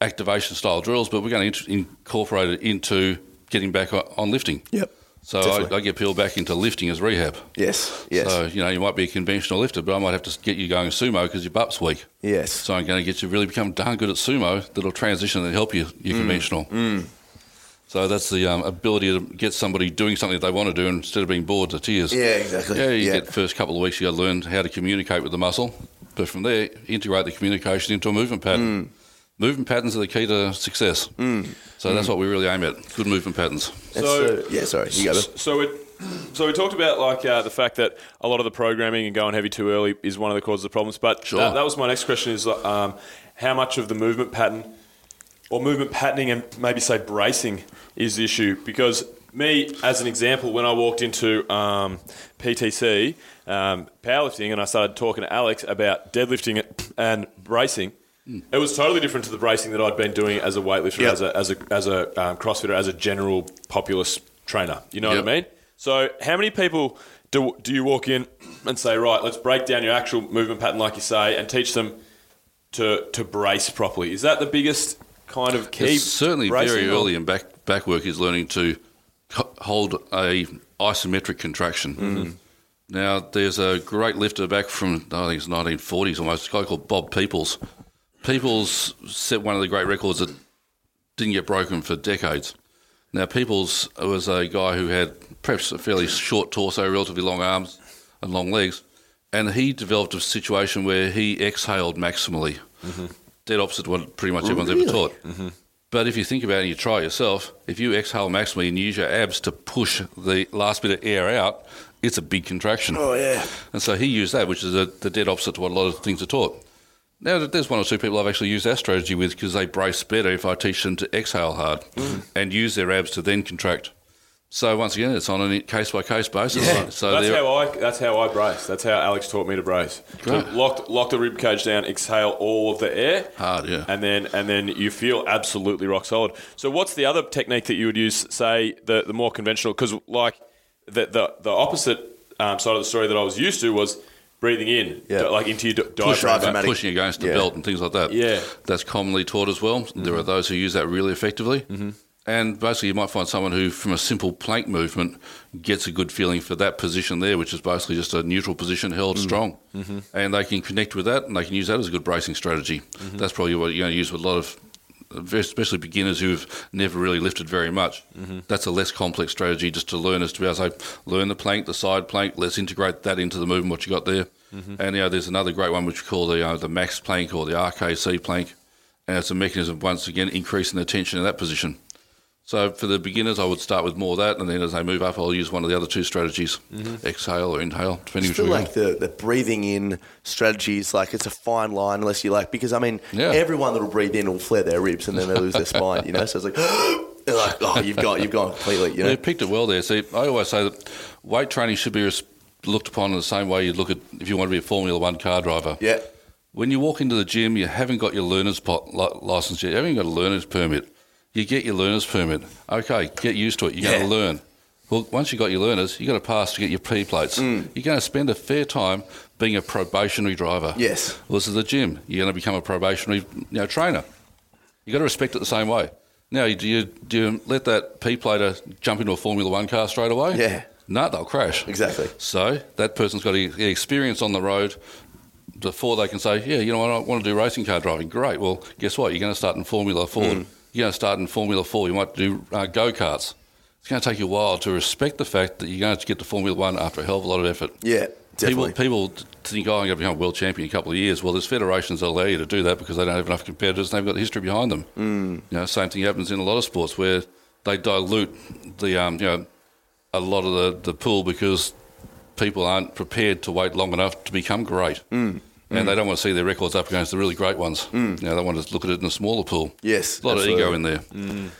activation style drills, but we're going to incorporate it into getting back on, on lifting.
Yep.
So I, I get people back into lifting as rehab.
yes, yes,
So you know you might be a conventional lifter, but I might have to get you going sumo because your butt's weak.
yes.
So I'm going to get you really become darn good at sumo that'll transition and help you your mm. conventional. Mm. So that's the um, ability to get somebody doing something that they want to do instead of being bored to tears.
yeah, exactly.
Yeah, you
yeah.
get first couple of weeks you got to learn how to communicate with the muscle, but from there integrate the communication into a movement pattern. Mm. Movement patterns are the key to success. So that's what we really aim at: good movement patterns.
That's,
So-
uh, yeah, sorry, you go. Ben.
So it, so we talked about like uh, the fact that a lot of the programming and going heavy too early is one of the causes of problems. But
Sure.
that, that was my next question: is um, how much of the movement pattern or movement patterning and maybe say bracing is the issue because me as an example when I walked into um, PTC um, powerlifting and I started talking to Alex about deadlifting and bracing. It was totally different to the bracing that I'd been doing as a weightlifter,
Yep.
as a as a as a um, CrossFitter, as a general populous trainer. You know
Yep.
what I mean? So, how many people do do you walk in and say, right, let's break down your actual movement pattern, like you say, and teach them to to brace properly? Is that the biggest kind of key?
It's certainly very early in back back work is learning to hold a isometric contraction.
Mm-hmm.
Now, there's a great lifter back from I think it's 1940s almost, a guy called Bob Peoples. Peoples set one of the great records that didn't get broken for decades. Now, Peoples was a guy who had perhaps a fairly short torso, relatively long arms and long legs, and he developed a situation where he exhaled maximally, mm-hmm. dead opposite to what pretty much oh, everyone's ever taught. Mm-hmm. But if you think about it and you try it yourself, if you exhale maximally and use your abs to push the last bit of air out, it's a big contraction.
Oh yeah.
And so he used that, which is a, the dead opposite to what a lot of things are taught. Now, there's one or two people I've actually used that strategy with because they brace better if I teach them to exhale hard and use their abs to then contract. So once again, it's on a case by case basis. So
that's how I that's how I brace. That's how Alex taught me to brace.
Great.
lock lock the rib cage down, exhale all of the air,
Hard, yeah.
and then and then you feel absolutely rock solid. So what's the other technique that you would use? Say the the more conventional, because like the the the opposite um, side of the story that I was used to was breathing in,
Yeah.
like into your di-
Push
diaphragm.
diaphragmatic.
pushing against the
Yeah.
belt and things like that.
Yeah.
That's commonly taught as well. There are those who use that really effectively. Mm-hmm. And basically, you might find someone who, from a simple plank movement, gets a good feeling for that position there, which is basically just a neutral position held strong. Mm-hmm. And they can connect with that and they can use that as a good bracing strategy. That's probably what you're going to use with a lot of, especially beginners who've never really lifted very much. That's a less complex strategy just to learn is to be able to say, learn the plank, the side plank, let's integrate that into the movement, what you got there. And you know, there's another great one which we call the uh, the max plank or the RKC plank, and it's a mechanism once again increasing the tension in that position. So for the beginners, I would start with more of that, and then as they move up, I'll use one of the other two strategies: mm-hmm. exhale or inhale, depending
I
which
feel
way
like the, the breathing in strategies, like it's a fine line unless you like because I mean
Yeah.
everyone that'll breathe in will flare their ribs and then they lose their spine, you know. So it's like they're like, oh, you've got you've gone completely, you
Yeah,
know.
you picked it well there. See, I always say that weight training should be looked upon in the same way you'd look at if you want to be a Formula One car driver.
Yeah,
When you walk into the gym, you haven't got your learner's pot, li- license yet. You haven't got a learner's permit. You get your learner's permit. Okay, get used to it. You're going to learn. Well, once you've got your learners, you've got to pass to get your P plates.
Mm.
You're going to spend a fair time being a probationary driver.
Yes.
Well, this is the gym. You're going to become a probationary you know, trainer. You've got to respect it the same way. Now, do you, do you let that P plater jump into a Formula One car straight away?
Yeah.
No, they'll crash.
exactly.
So that person's got experience on the road before they can say, yeah, you know what, I want to do racing car driving. Great. Well, guess what? You're going to start in Formula Ford.
Mm.
You're going to start in Formula 4. You might do uh, go karts. It's going to take you a while to respect the fact that you're going to get to Formula One after a hell of a lot of effort.
Yeah, definitely.
People, people think, oh, I'm going to become a world champion in a couple of years. Well, there's federations that allow you to do that because they don't have enough competitors and they've got the history behind them. Mm. You know, same thing happens in a lot of sports where they dilute the, um, you know, a lot of the, the pool because people aren't prepared to wait long enough to become great. Mm. And they don't want to see their records up against the really great ones. Mm. You know, they want to look at it in a smaller pool.
Yes,
a lot
absolutely.
of ego in there.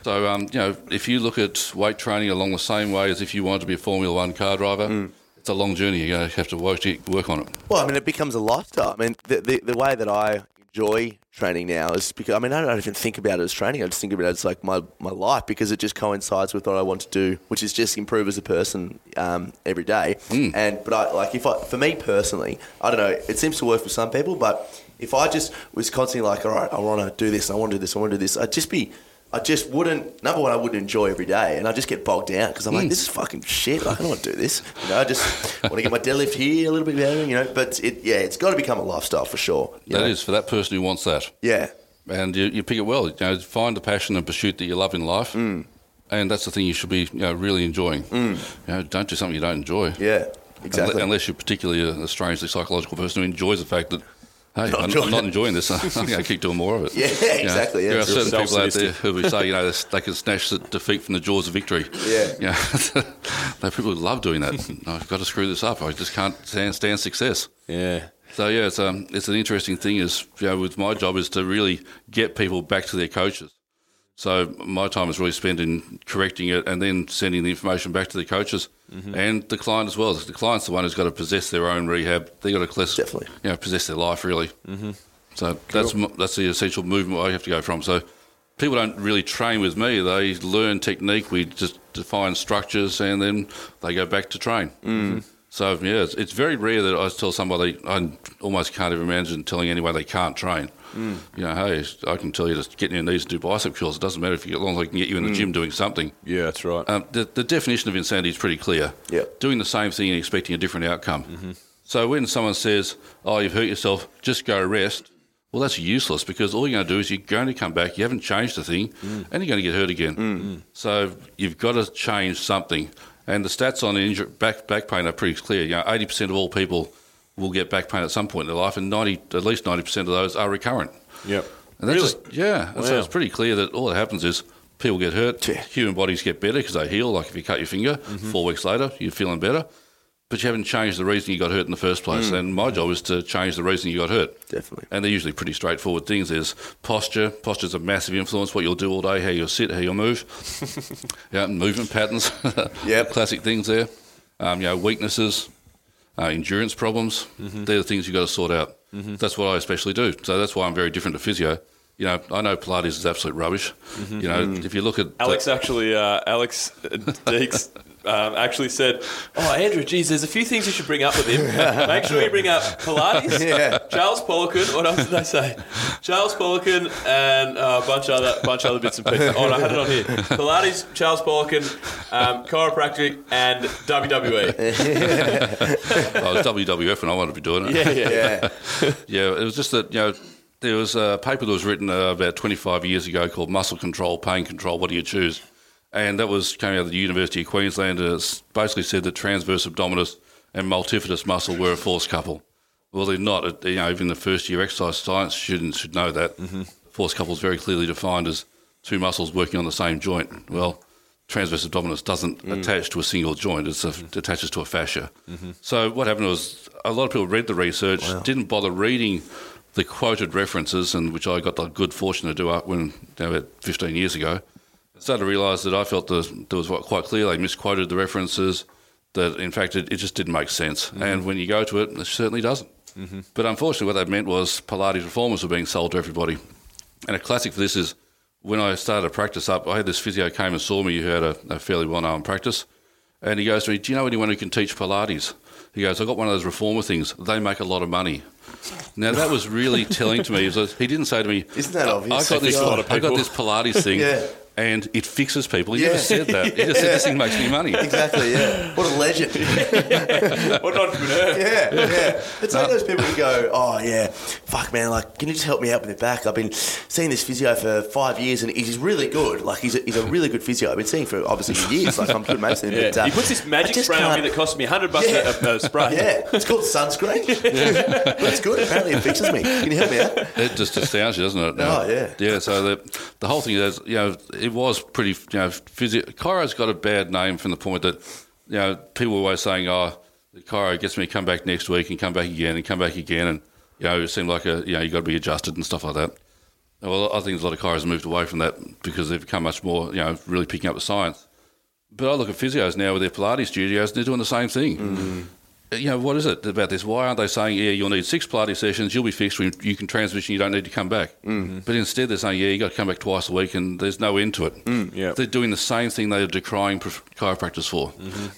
So, um, you know, if you look at weight training along the same way as if you wanted to be a Formula One car driver, it's a long journey. You're going to have to work, work on it.
Well, I mean, it becomes a lifestyle. I mean, the, the, the way that I enjoy training now is because, I mean, I don't even think about it as training. I just think about it as like my, my life because it just coincides with what I want to do, which is just improve as a person um, every day. And, but I, like, if I, for me personally, I don't know, it seems to work for some people, but if I just was constantly like, all right, I want to do this, I want to do this, I want to do this, I'd just be, I just wouldn't. Number one, I wouldn't enjoy every day, and I just get bogged down because I'm like, this is fucking shit. Like, I don't want to do this. You know, I just want to get my deadlift here a little bit better. You know, but it, yeah, it's got to become a lifestyle for sure.
That
know?
is for that person who wants that.
yeah,
And you, you pick it well. You know, find the passion and pursuit that you love in life.
Mm.
And that's the thing you should be you know, really enjoying. You know, don't do something you don't enjoy.
yeah, exactly.
Unless you're particularly a, a strangely psychological person who enjoys the fact that, hey,
Not
I'm, I'm not enjoying this. I'm going to keep doing more of it.
Yeah,
You know,
exactly, yeah.
there are
It's
certain people out there who we say, you know, they can snatch the defeat from the jaws of victory.
Yeah.
You know, there are people who love doing that. I've got to screw this up. I just can't stand, stand success.
Yeah.
So yeah, it's um, it's an interesting thing. Is you know, with my job is to really get people back to their coaches. So my time is really spent in correcting it and then sending the information back to the coaches and the client as well. The client's the one who's got to possess their own rehab. They got to collect,
Definitely.
you know, possess their life really. Mm-hmm. So that's that's the essential movement I have to go from. So people don't really train with me. They learn technique. We just define structures and then they go back to train. Mm. So yeah, it's, it's very rare that I tell somebody I almost can't even imagine telling anyone they can't train. Mm. You know, hey, I can tell you to get in your knees and do bicep curls. It doesn't matter if you, as long as I can get you in the mm. gym doing something.
Yeah, that's right.
Um, the, the definition of insanity is pretty clear.
Yeah.
Doing the same thing and expecting a different outcome. Mm-hmm. So when someone says, oh, you've hurt yourself, just go rest, well, that's useless because all you're going to do is you're going to come back, you haven't changed a thing, mm. and you're going to get hurt again. So you've got to change something. And the stats on injury, back, back pain are pretty clear. You know, 80% of all people will get back pain at some point in their life, and 90, at least 90% of those are recurrent.
yep.
And that's
Really?
just, yeah. And So it's pretty clear that all that happens is people get hurt,
Yeah.
human bodies get better because they heal. Like if you cut your finger,
Mm-hmm.
four weeks later, you're feeling better. But you haven't changed the reason you got hurt in the first place.
Mm.
And my job is to change the reason you got hurt.
Definitely.
And they're usually pretty straightforward things. There's posture. Posture's a massive influence. What you'll do all day, how you'll sit, how you'll move. yeah, movement patterns.
Yep.
Classic things there. Um, you know, weaknesses, uh, endurance problems.
Mm-hmm.
They're the things you've got to sort out. That's what I especially do. So that's why I'm very different to physio. You know, I know Pilates is absolute rubbish.
Mm-hmm.
You know, if you look at
Alex actually, uh, Alex Deeks um, actually said, "Oh, Andrew, geez, there's a few things you should bring up with him. Make sure you bring up Pilates,
Yeah.
Charles Poliquin. What else did they say? Charles Poliquin and uh, a bunch of other bunch of other bits and pieces. Oh, no, I had it on here. Pilates, Charles Poliquin, um, chiropractic, and. WWE.
I was WWF and I wanted to be doing it.
Yeah, yeah,
Yeah.
Yeah, it was just that, you know, there was a paper that was written uh, about 25 years ago called Muscle Control, Pain Control, What Do You Choose? And that was coming out of the University of Queensland. Uh, and it's basically said that transverse abdominis and multifidus muscle were a force couple. Well, they're not. Uh, you know, even the first year exercise science students should know that. Mm-hmm. Force couple is very clearly defined as two muscles working on the same joint. Well, transverse abdominis doesn't mm. attach to a single joint; it's a, it mm-hmm. attaches to a fascia. Mm-hmm. So what happened was a lot of people read the research, didn't bother reading the quoted references, and which I got the good fortune to do up when you know, about 15 years ago. Started to realise that I felt there there was quite clear they misquoted the references. That in fact it, it just didn't make sense, mm-hmm. and when you go to it, it certainly doesn't. Mm-hmm. But unfortunately, what that meant was Pilates reformers were being sold to everybody. And a classic for this is when I started to practice up, I had this physio came and saw me who had a, a fairly well known practice. And he goes to me, Do you know anyone who can teach Pilates? He goes, "I've got one of those reformer things. They make a lot of money. Now that was really telling to me. He didn't say to me,
Isn't that obvious?
I got this,
A lot
of
I got this Pilates thing,
Yeah.
And it fixes people. He
Yeah.
never said that. He just said this thing makes me money.
Exactly, yeah. What a legend.
What an entrepreneur.
Yeah, yeah. It's like those people who go, oh, yeah, fuck, man, like, can you just help me out with the back? I've been seeing this physio for five years and he's really good. Like, he's a, he's a really good physio. I've been seeing for obviously years. Like, I'm good mates with him.
Yeah.
But, uh,
he puts this
I
magic
just
spray on me that costs me 100 bucks
Yeah.
a, a spray.
Yeah, it's called sunscreen. but it's good. Apparently, it fixes me. Can you help me out?
It just astounds you, doesn't it?
Oh, yeah.
Yeah, so the, the whole thing is, you know, it was pretty, you know, physio- Chiro's got a bad name from the point that, you know, people were always saying, oh, the gets me to come back next week and come back again and come back again. And, you know, it seemed like, a, you know, you've got to be adjusted and stuff like that. Well, I think a lot of chiros moved away from that because they've become much more, you know, really picking up the science. But I look at physios now with their Pilates studios, and they're doing the same thing. Mm. You know, what is it about this? Why aren't they saying, yeah, you'll need six Pilates sessions, you'll be fixed, when you can transition, you don't need to come back? Mm-hmm. But instead, they're saying, yeah, you've got to come back twice a week, and there's no end to it.
yeah.
They're doing the same thing they're decrying chiropractors for,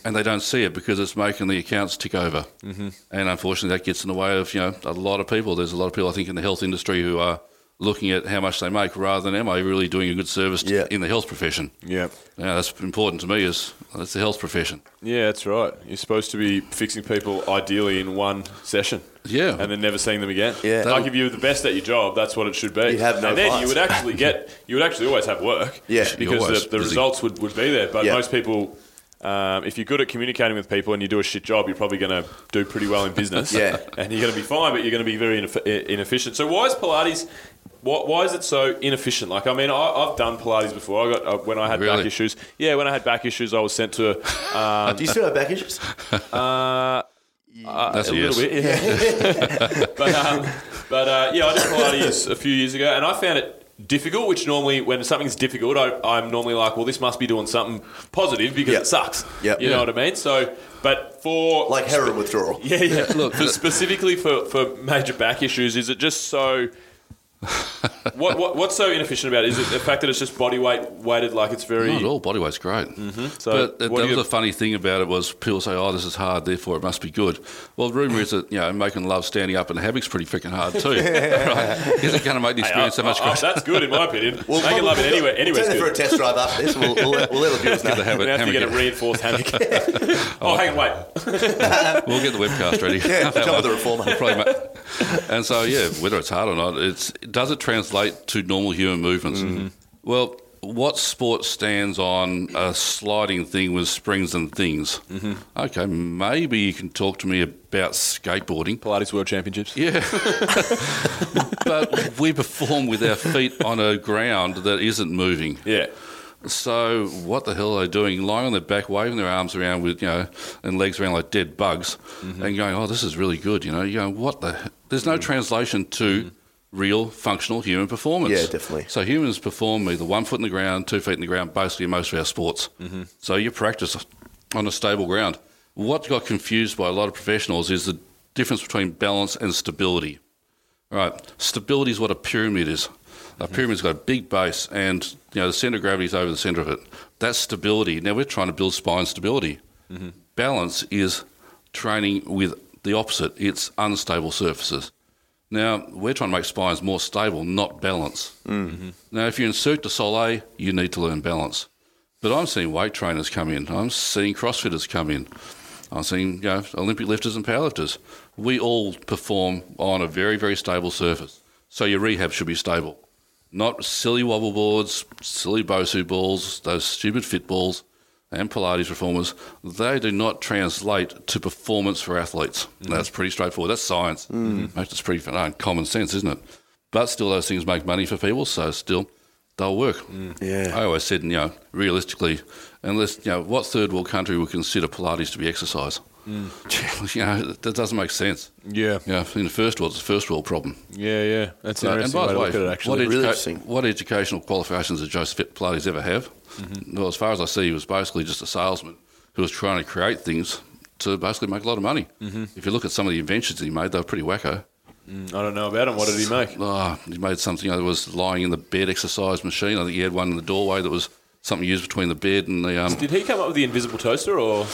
and they don't see it because it's making the accounts tick over. Mm-hmm. And unfortunately, that gets in the way of you know a lot of people. There's a lot of people I think in the health industry who are looking at how much they make rather than am I really doing a good service
Yeah.
in the health profession.
Yeah.
Yeah, that's important to me. Is that's the health profession.
Yeah, that's right. You're supposed to be fixing people ideally in one session.
Yeah.
And then never seeing them again.
Yeah.
Like if you're the best at your job, that's what it should be.
You'd have no
and then
fights.
you would actually get you would actually always have work.
Yeah.
Because the, the results would, would be there. But
Yeah.
most people um, if you're good at communicating with people and you do a shit job, you're probably going to do pretty well in business.
Yeah.
And you're going to be fine, but you're going to be very ineff- inefficient. So why is Pilates? Why, why is it so inefficient? Like, I mean, I, I've done Pilates before. I got uh, when I had back issues. Yeah, when I had back issues, I was sent to um,
Do you still have back issues?
uh, uh,
That's
a
a
little
yes.
bit, yeah. but um, but uh, yeah, I did Pilates a few years ago, and I found it difficult, which normally when something's difficult, I, I'm normally like, well, this must be doing something positive because
Yep.
it sucks.
Yep.
You know what I mean? So, but for
Like heroin withdrawal.
yeah, yeah.
Look,
for specifically for, for major back issues, is it just so? what, what what's so inefficient about it? Is it the fact that it's just body weight weighted like it's very?
Not at all. Body weight's great. Mm-hmm.
So
but that
what
was
you-
a funny thing about it was people say, "Oh, this is hard, therefore it must be good." Well, the rumor is that you know making love standing up in a hammock's pretty freaking hard too. right? Is it going to make the
Hey,
experience so much?
oh, oh, that's good in my opinion.
We'll
Making love it anywhere, anywhere.
Take it for a test drive after this. We'll, we'll, let, we'll let the viewers know.
the habit,
We have to
hammock
get a
again.
reinforced hammock. oh, hang on, wait.
We'll get the webcast ready.
Yeah,
That
jump with the reformer.
We'll ma- and so, yeah, whether it's hard or not, it's does it translate to normal human movements?
Mm-hmm.
Well, what sport stands on a sliding thing with springs and things?
Mm-hmm.
Okay, maybe you can talk to me about skateboarding.
Pilates World Championships.
Yeah. but we perform with our feet on a ground that isn't moving.
Yeah.
So what the hell are they doing? Lying on their back, waving their arms around with you know, and legs around like dead bugs, and going, "Oh, this is really good." You know, you go, "What the?" There's no translation to real functional human performance.
Yeah, definitely.
So humans perform either one foot in the ground, two feet in the ground, basically in most of our sports. Mm-hmm. So you practice on a stable ground. What got confused by a lot of professionals is the difference between balance and stability. All right, Stability is what a pyramid is. A mm-hmm. pyramid's got a big base, and you know the center of gravity is over the center of it. That's stability. Now we're trying to build spine stability. Mm-hmm. Balance is training with the opposite. It's unstable surfaces. Now we're trying to make spines more stable, not balance. Mm-hmm. Now, if you're in Cirque du Soleil, you need to learn balance. But I'm seeing weight trainers come in. I'm seeing CrossFitters come in. I'm seeing you know, Olympic lifters and powerlifters. We all perform on a very, very stable surface. So your rehab should be stable. Not silly wobble boards, silly Bosu balls, those stupid fit balls, and Pilates reformers. They do not translate to performance for athletes. Mm-hmm. That's pretty straightforward. That's science. Mm-hmm. Most it's pretty uh, common sense, isn't it? But still, those things make money for people, so still they'll work. Mm.
Yeah.
I always said, you know, realistically, unless you know, what third world country would consider Pilates to be exercise? you know, that doesn't make sense.
Yeah.
You know, in the first world, it's a first world problem.
Yeah, yeah. That's
So, and
interesting
by the
to
way,
look it,
what,
actually.
Really
educa-
interesting.
what educational qualifications did Joseph Pilates ever have?
Mm-hmm.
Well, as far as I see, he was basically just a salesman who was trying to create things to basically make a lot of money.
Mm-hmm.
If you look at some of the inventions he made, they were pretty wacko.
I don't know about him. What did he make?
Oh, he made something you know, that was lying in the bed exercise machine. I think he had one in the doorway that was something used between the bed and the. Um,
Did he come up with the invisible toaster, or
I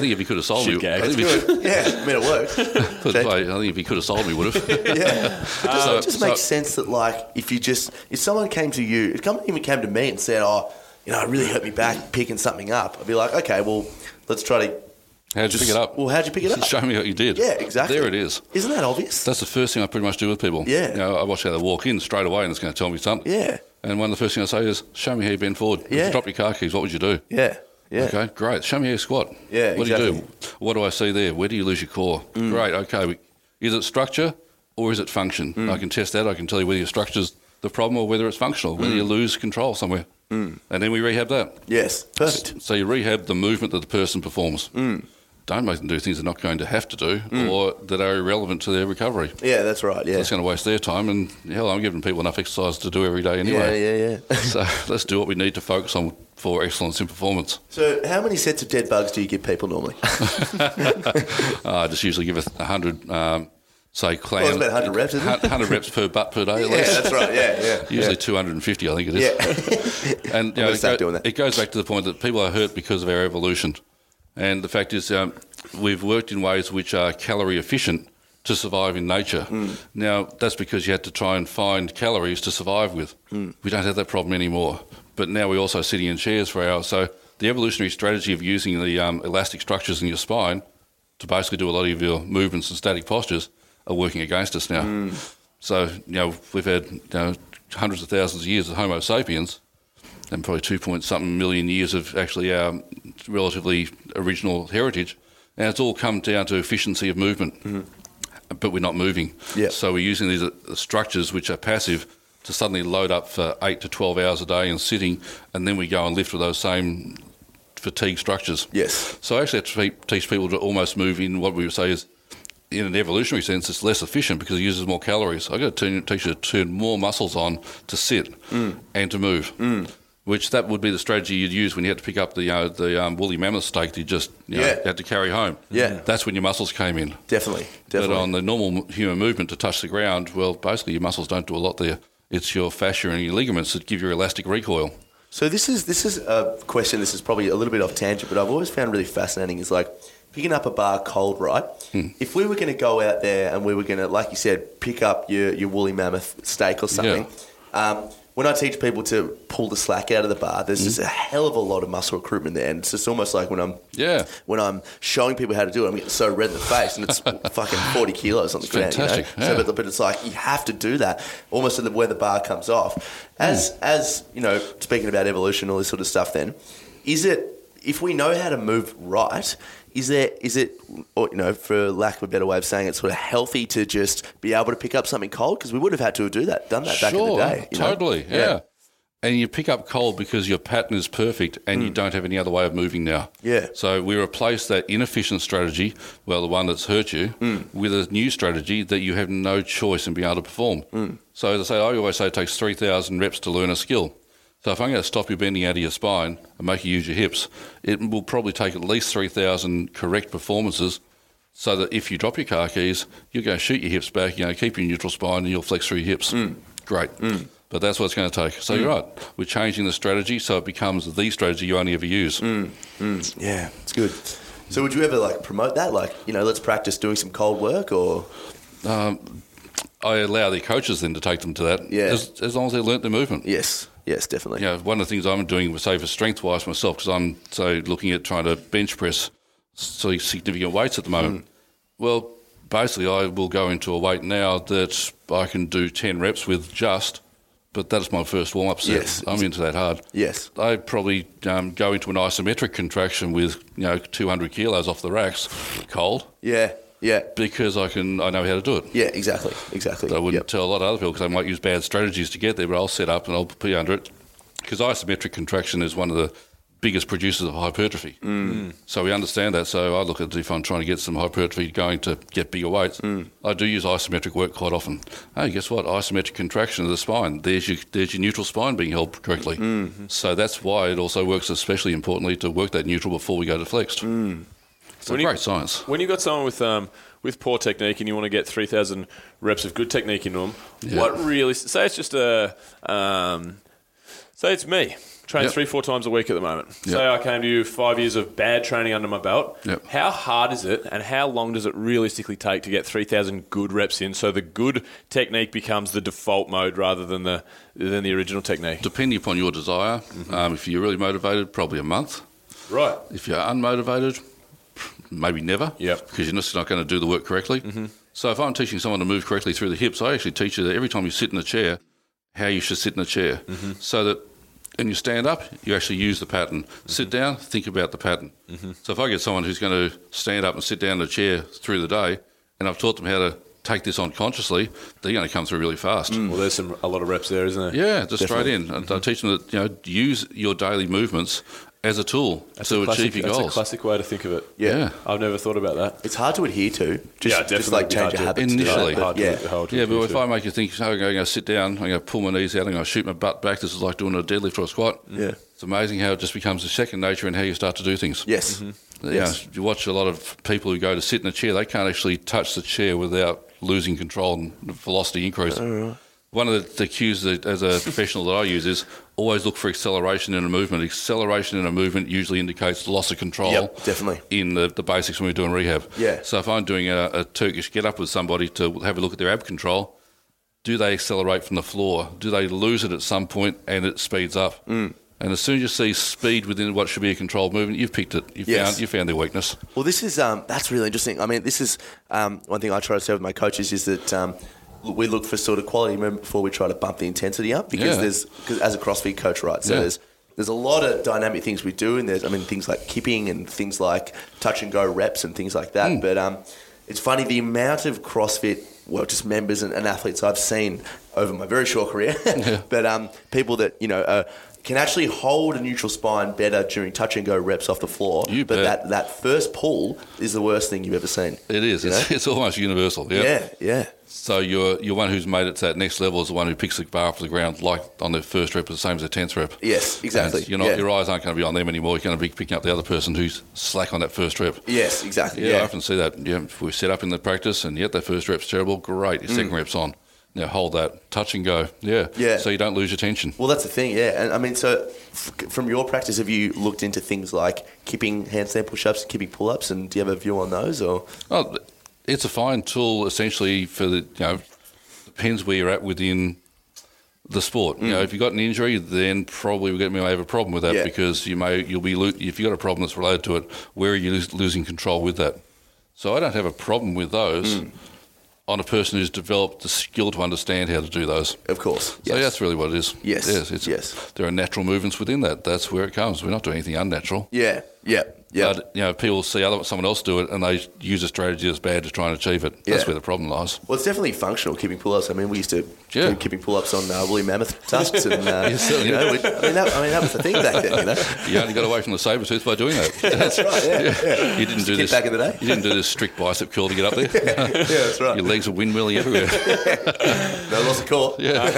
think if he could have sold
Shit
me,
gag.
I think if he,
Yeah, I mean, it worked.
put it this way, I think if he could have sold me, would have.
Yeah. It just,
So-
it just
so-
makes sense that, like, if you just, if someone came to you, if someone even came to me and said, oh, you know, it really hurt me back picking something up, I'd be like, okay, well, let's try to.
How'd you
just,
pick it up?
Well, how'd you pick it up?
Show me what you did.
Yeah, exactly.
There it is.
Isn't that obvious?
That's the first thing I pretty much do with people.
Yeah.
You know, I watch how they walk in straight away and it's going to tell me something.
Yeah.
And one of the first things I say is, show me how you bend forward. If
Yeah.
you drop your car keys, what would you do?
Yeah. Yeah.
Okay, great. Show me how you squat.
Yeah,
What do you do? What do I see there? Where do you lose your core?
Mm.
Great. Okay. we- Is it structure or is it function?
Mm.
I can test that. I can tell you whether your structure's the problem or whether it's functional, whether
Mm.
you lose control somewhere. And then we rehab that.
Yes. Perfect.
So you rehab the movement that the person performs.
Mm.
Don't make them do things they're not going to have to do or that are irrelevant to their recovery.
Yeah, that's right. Yeah.
That's going to waste their time. And hell, I'm giving people enough exercise to do every day anyway.
Yeah, yeah, yeah.
so let's do what we need to focus on for excellence in performance.
so, how many sets of dead bugs do you give people normally?
I just usually give a hundred, um, say, clam.
Well, it's about 100 reps, isn't it?
100 reps per butt per day at
yeah, that's right. Yeah, yeah.
Usually
yeah.
250, I think it is.
Yeah.
And you know, it, go-
doing that.
it goes back to the point that people are hurt because of our evolution. And the fact is, um, we've worked in ways which are calorie efficient to survive in nature.
Hmm.
Now, that's because you had to try and find calories to survive with.
Hmm.
We don't have that problem anymore. But now we're also sitting in chairs for hours. So the evolutionary strategy of using the um, elastic structures in your spine to basically do a lot of your movements and static postures are working against us now.
Hmm.
So, you know, we've had you know, hundreds of thousands of years of Homo sapiens and probably two point something million years of actually our relatively original heritage. And it's all come down to efficiency of movement, but we're not moving.
Mm-hmm.
So we're using these uh, structures which are passive to suddenly load up for eight to 12 hours a day and sitting, and then we go and lift with those same fatigue structures.
Yes.
So I actually have to teach people to almost move in what we would say is in an evolutionary sense, it's less efficient because it uses more calories. I've got to teach you to turn more muscles on to sit
Mm.
and to move. Which that would be the strategy you'd use when you had to pick up the uh, the um, woolly mammoth steak that you just you know,
Yeah.
had to carry home.
Yeah.
that's when your muscles came in.
Definitely, definitely.
But on the normal human movement to touch the ground, well, basically your muscles don't do a lot there. It's your fascia and your ligaments that give you elastic recoil.
So this is this is a question. This is probably a little bit off tangent, but I've always found really fascinating. Is like picking up a bar cold, right?
Hmm.
If we were going to go out there and we were going to, like you said, pick up your your woolly mammoth steak or something. Um, when I teach people to pull the slack out of the bar, there's just a hell of a lot of muscle recruitment there, and it's just almost like when I'm
Yeah.
when I'm showing people how to do it, I'm getting so red in the face, and it's fucking 40 kilos on the ground.
fantastic,
You know?
yeah.
So, but, but it's like you have to do that almost to the, where the bar comes off. As
Hmm.
as you know, speaking about evolution, all this sort of stuff. Then, is it if we know how to move right? Is there is it or, you know for lack of a better way of saying it, sort of healthy to just be able to pick up something cold because we would have had to do that, done that back in the day. know?
totally, yeah. And you pick up cold because your pattern is perfect and you don't have any other way of moving now.
Yeah.
So we replace that inefficient strategy, well, the one that's hurt you,
Hmm.
with a new strategy that you have no choice in being able to perform.
Hmm.
So as I say, I always say it takes 3,000 reps to learn a skill. So if I'm going to stop you bending out of your spine and make you use your hips, it will probably take at least 3,000 correct performances so that if you drop your car keys, you're going to shoot your hips back, you know, keep your neutral spine and you'll flex through your hips. Mm. Great. Mm. But that's what it's going to take. So you're mm. right. We're changing the strategy so it becomes the strategy you only ever use.
Yeah, it's good. So would you ever like promote that? Like you know, let's practice doing some cold work or um,
I allow their coaches then to take them to that
Yeah.
as, as long as they learnt the movement.
yes, yes, definitely.
You know, one of the things I'm doing, say for strength wise myself, because I'm so looking at trying to bench press so significant weights at the moment. Well, basically, I will go into a weight now that I can do 10 reps with just, but that's my first warm up set.
Yes.
I'm into that hard.
Yes.
I probably um, go into an isometric contraction with you know 200 kilos off the racks, cold,
Yeah, yeah,
because I can I know how to do it.
yeah. Exactly, exactly.
I wouldn't
Yep.
tell a lot of other people because I might use bad strategies to get there, but I'll set up and I'll be under it. Because isometric contraction is one of the biggest producers of hypertrophy. Mm. So we understand that. So I look at if I'm trying to get some hypertrophy going to get bigger weights, mm. I do use isometric work quite often. Hey, guess what? Isometric contraction of the spine. There's your, there's your neutral spine being held correctly. Mm-hmm. So that's why it also works especially importantly to work that neutral before we go to flexed. Mm. It's a
When you-
great science.
When you've got someone with um, with poor technique and you want to get 3,000 reps of good technique into them,
Yeah.
what really, say it's just a, um, say it's me, train
Yep.
three, four times a week at the moment.
Yep.
Say I came to you five years of bad training under my belt.
Yep.
How hard is it and how long does it realistically take to get 3,000 good reps in so the good technique becomes the default mode rather than the, than the original technique?
Depending upon your desire, um, if you're really motivated, probably a month.
Right.
If you're unmotivated, maybe never.
Yep.
Because you're just not going to do the work correctly. Mm-hmm. So if I'm teaching someone to move correctly through the hips, I actually teach you that every time you sit in a chair, how you should sit in a chair, mm-hmm. so that when you stand up, you actually use the pattern. Mm-hmm. Sit down, think about the pattern. Mm-hmm. So if I get someone who's going to stand up and sit down in a chair through the day, and I've taught them how to take this on consciously, they're going to come through really fast. Mm.
Well, there's some a lot of reps there, isn't there?
Yeah, just straight in. And I teach them that you know use your daily movements as a tool
That's
to
a classic,
achieve your
that's
goals.
a classic way to think of it.
yeah.
I've never thought about that.
It's hard to adhere to. Just,
Yeah,
just
definitely
like change
hard
your
to-
habits.
Initially.
But
Hard to-
yeah,
hard to
Yeah, but if
to.
I make you think, oh, I'm going to sit down, I'm going to pull my knees out, I'm going to shoot my butt back. This is like doing a deadlift or a squat.
Yeah.
It's amazing how it just becomes a second nature and how you start to do things.
yes, mm-hmm.
You,
Yes.
know, you watch a lot of people who go to sit in a chair, they can't actually touch the chair without losing control and velocity increase. Oh, One of the, the cues that, as a professional that I use is always look for acceleration in a movement. Acceleration in a movement usually indicates loss of control.
Yep, definitely.
In the, the basics when we're doing rehab.
Yeah.
So if I'm doing a, a Turkish get up with somebody to have a look at their ab control, do they accelerate from the floor? Do they lose it at some point and it speeds up? Mm. And as soon as you see speed within what should be a controlled movement, you've picked it. You've
Yes.
found you found their weakness.
Well, this is um, that's really interesting. I mean, this is um, one thing I try to say with my coaches is that um, we look for sort of quality movement before we try to bump the intensity up because
Yeah.
there's cause as a CrossFit coach, right? So
Yeah.
there's there's a lot of dynamic things we do, and there's I mean things like kipping and things like touch and go reps and things like that.
Hmm.
But um, it's funny the amount of CrossFit well, just members and, and athletes I've seen over my very short career, but um, people that you know are can actually hold a neutral spine better during touch and go reps off the floor.
You
but
bet.
that, that first pull is the worst thing you've ever seen.
It is. It's, it's almost universal. Yeah.
Yeah, yeah.
So you're you're one who's made it to that next level is the one who picks the bar off the ground like on their first rep, the same as their tenth rep.
Yes, exactly.
And you're not,
yeah.
Your eyes aren't going to be on them anymore. You're going to be picking up the other person who's slack on that first rep.
Yes, exactly.
Yeah,
Yeah.
I often see that. Yeah, we set up in the practice and yet that first rep's terrible, great. Your second rep's on. Now hold that, touch and go. Yeah.
Mm. Yeah.
So you don't lose your tension.
Well, that's the thing, yeah. And I mean, so f- from your practice, have you looked into things like kipping handstand push-ups, kipping pull-ups, and do you have a view on those? Or
Oh, it's a fine tool essentially for the, you know, depends where you're at within the sport. You know,
Mm.
if you've got an injury, then probably we're going to have a problem with that
Yeah.
because you may, you'll be, lo- if you've got a problem that's related to it, where are you lose, losing control with that? So I don't have a problem with those
Mm.
on a person who's developed the skill to understand how to do those.
of course,
So that's really what it is.
Yes,
Yes. It's,
yes.
There are natural movements within that. That's where it comes. We're not doing anything unnatural.
yeah, yeah, yeah.
But you know, people see other someone else do it and they use a strategy that's bad to try and achieve it. That's where the problem lies.
well, it's definitely functional kipping pull-ups. I mean, we used to
Yeah.
do kipping pull-ups on uh, woolly mammoth tusks, and uh,
You certainly
you know, I mean, that, I mean, that was the thing back then. You know,
You only got away from the saber tooth by doing that.
that's right. Yeah, yeah.
You didn't do this
back in the day.
You didn't do this strict bicep curl to get up there.
yeah, that's right.
Your legs are windmilling everywhere.
No loss of core.
Yeah,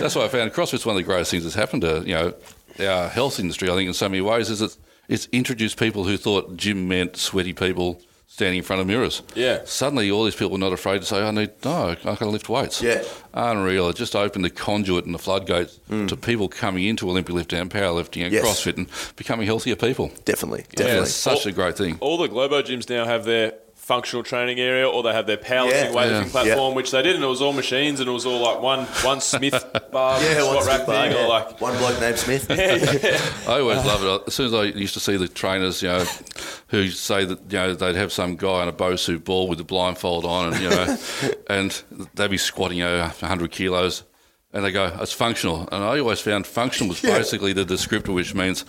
that's why I found CrossFit's one of the greatest things that's happened to you know our health industry. I think in so many ways is it it's introduced people who thought gym meant sweaty people standing in front of mirrors.
Yeah.
Suddenly, all these people are not afraid to say, "I need no, I can lift weights."
Yeah.
unreal. It just opened the conduit and the floodgates to people coming into Olympic lifting and powerlifting and
Mm. Yes.
CrossFit and becoming healthier people.
Definitely,
Yeah,
definitely.
it's such a great thing.
All the Globo gyms now have their functional training area or they have their powerlifting
Yeah.
weightlifting
Yeah.
platform,
Yeah.
which they did, and it was all machines and it was all like one one Smith bar,
Yeah,
squat
one
rack
Smith bar,
thing,
yeah.
or like
one bloke named Smith.
I always love it. As soon as I used to see the trainers, you know, who say that you know they'd have some guy on a Bosu ball with a blindfold on, and you know, and they'd be squatting you know, 100 kilos, and they go, "It's functional." And I always found functional was basically the descriptor, which means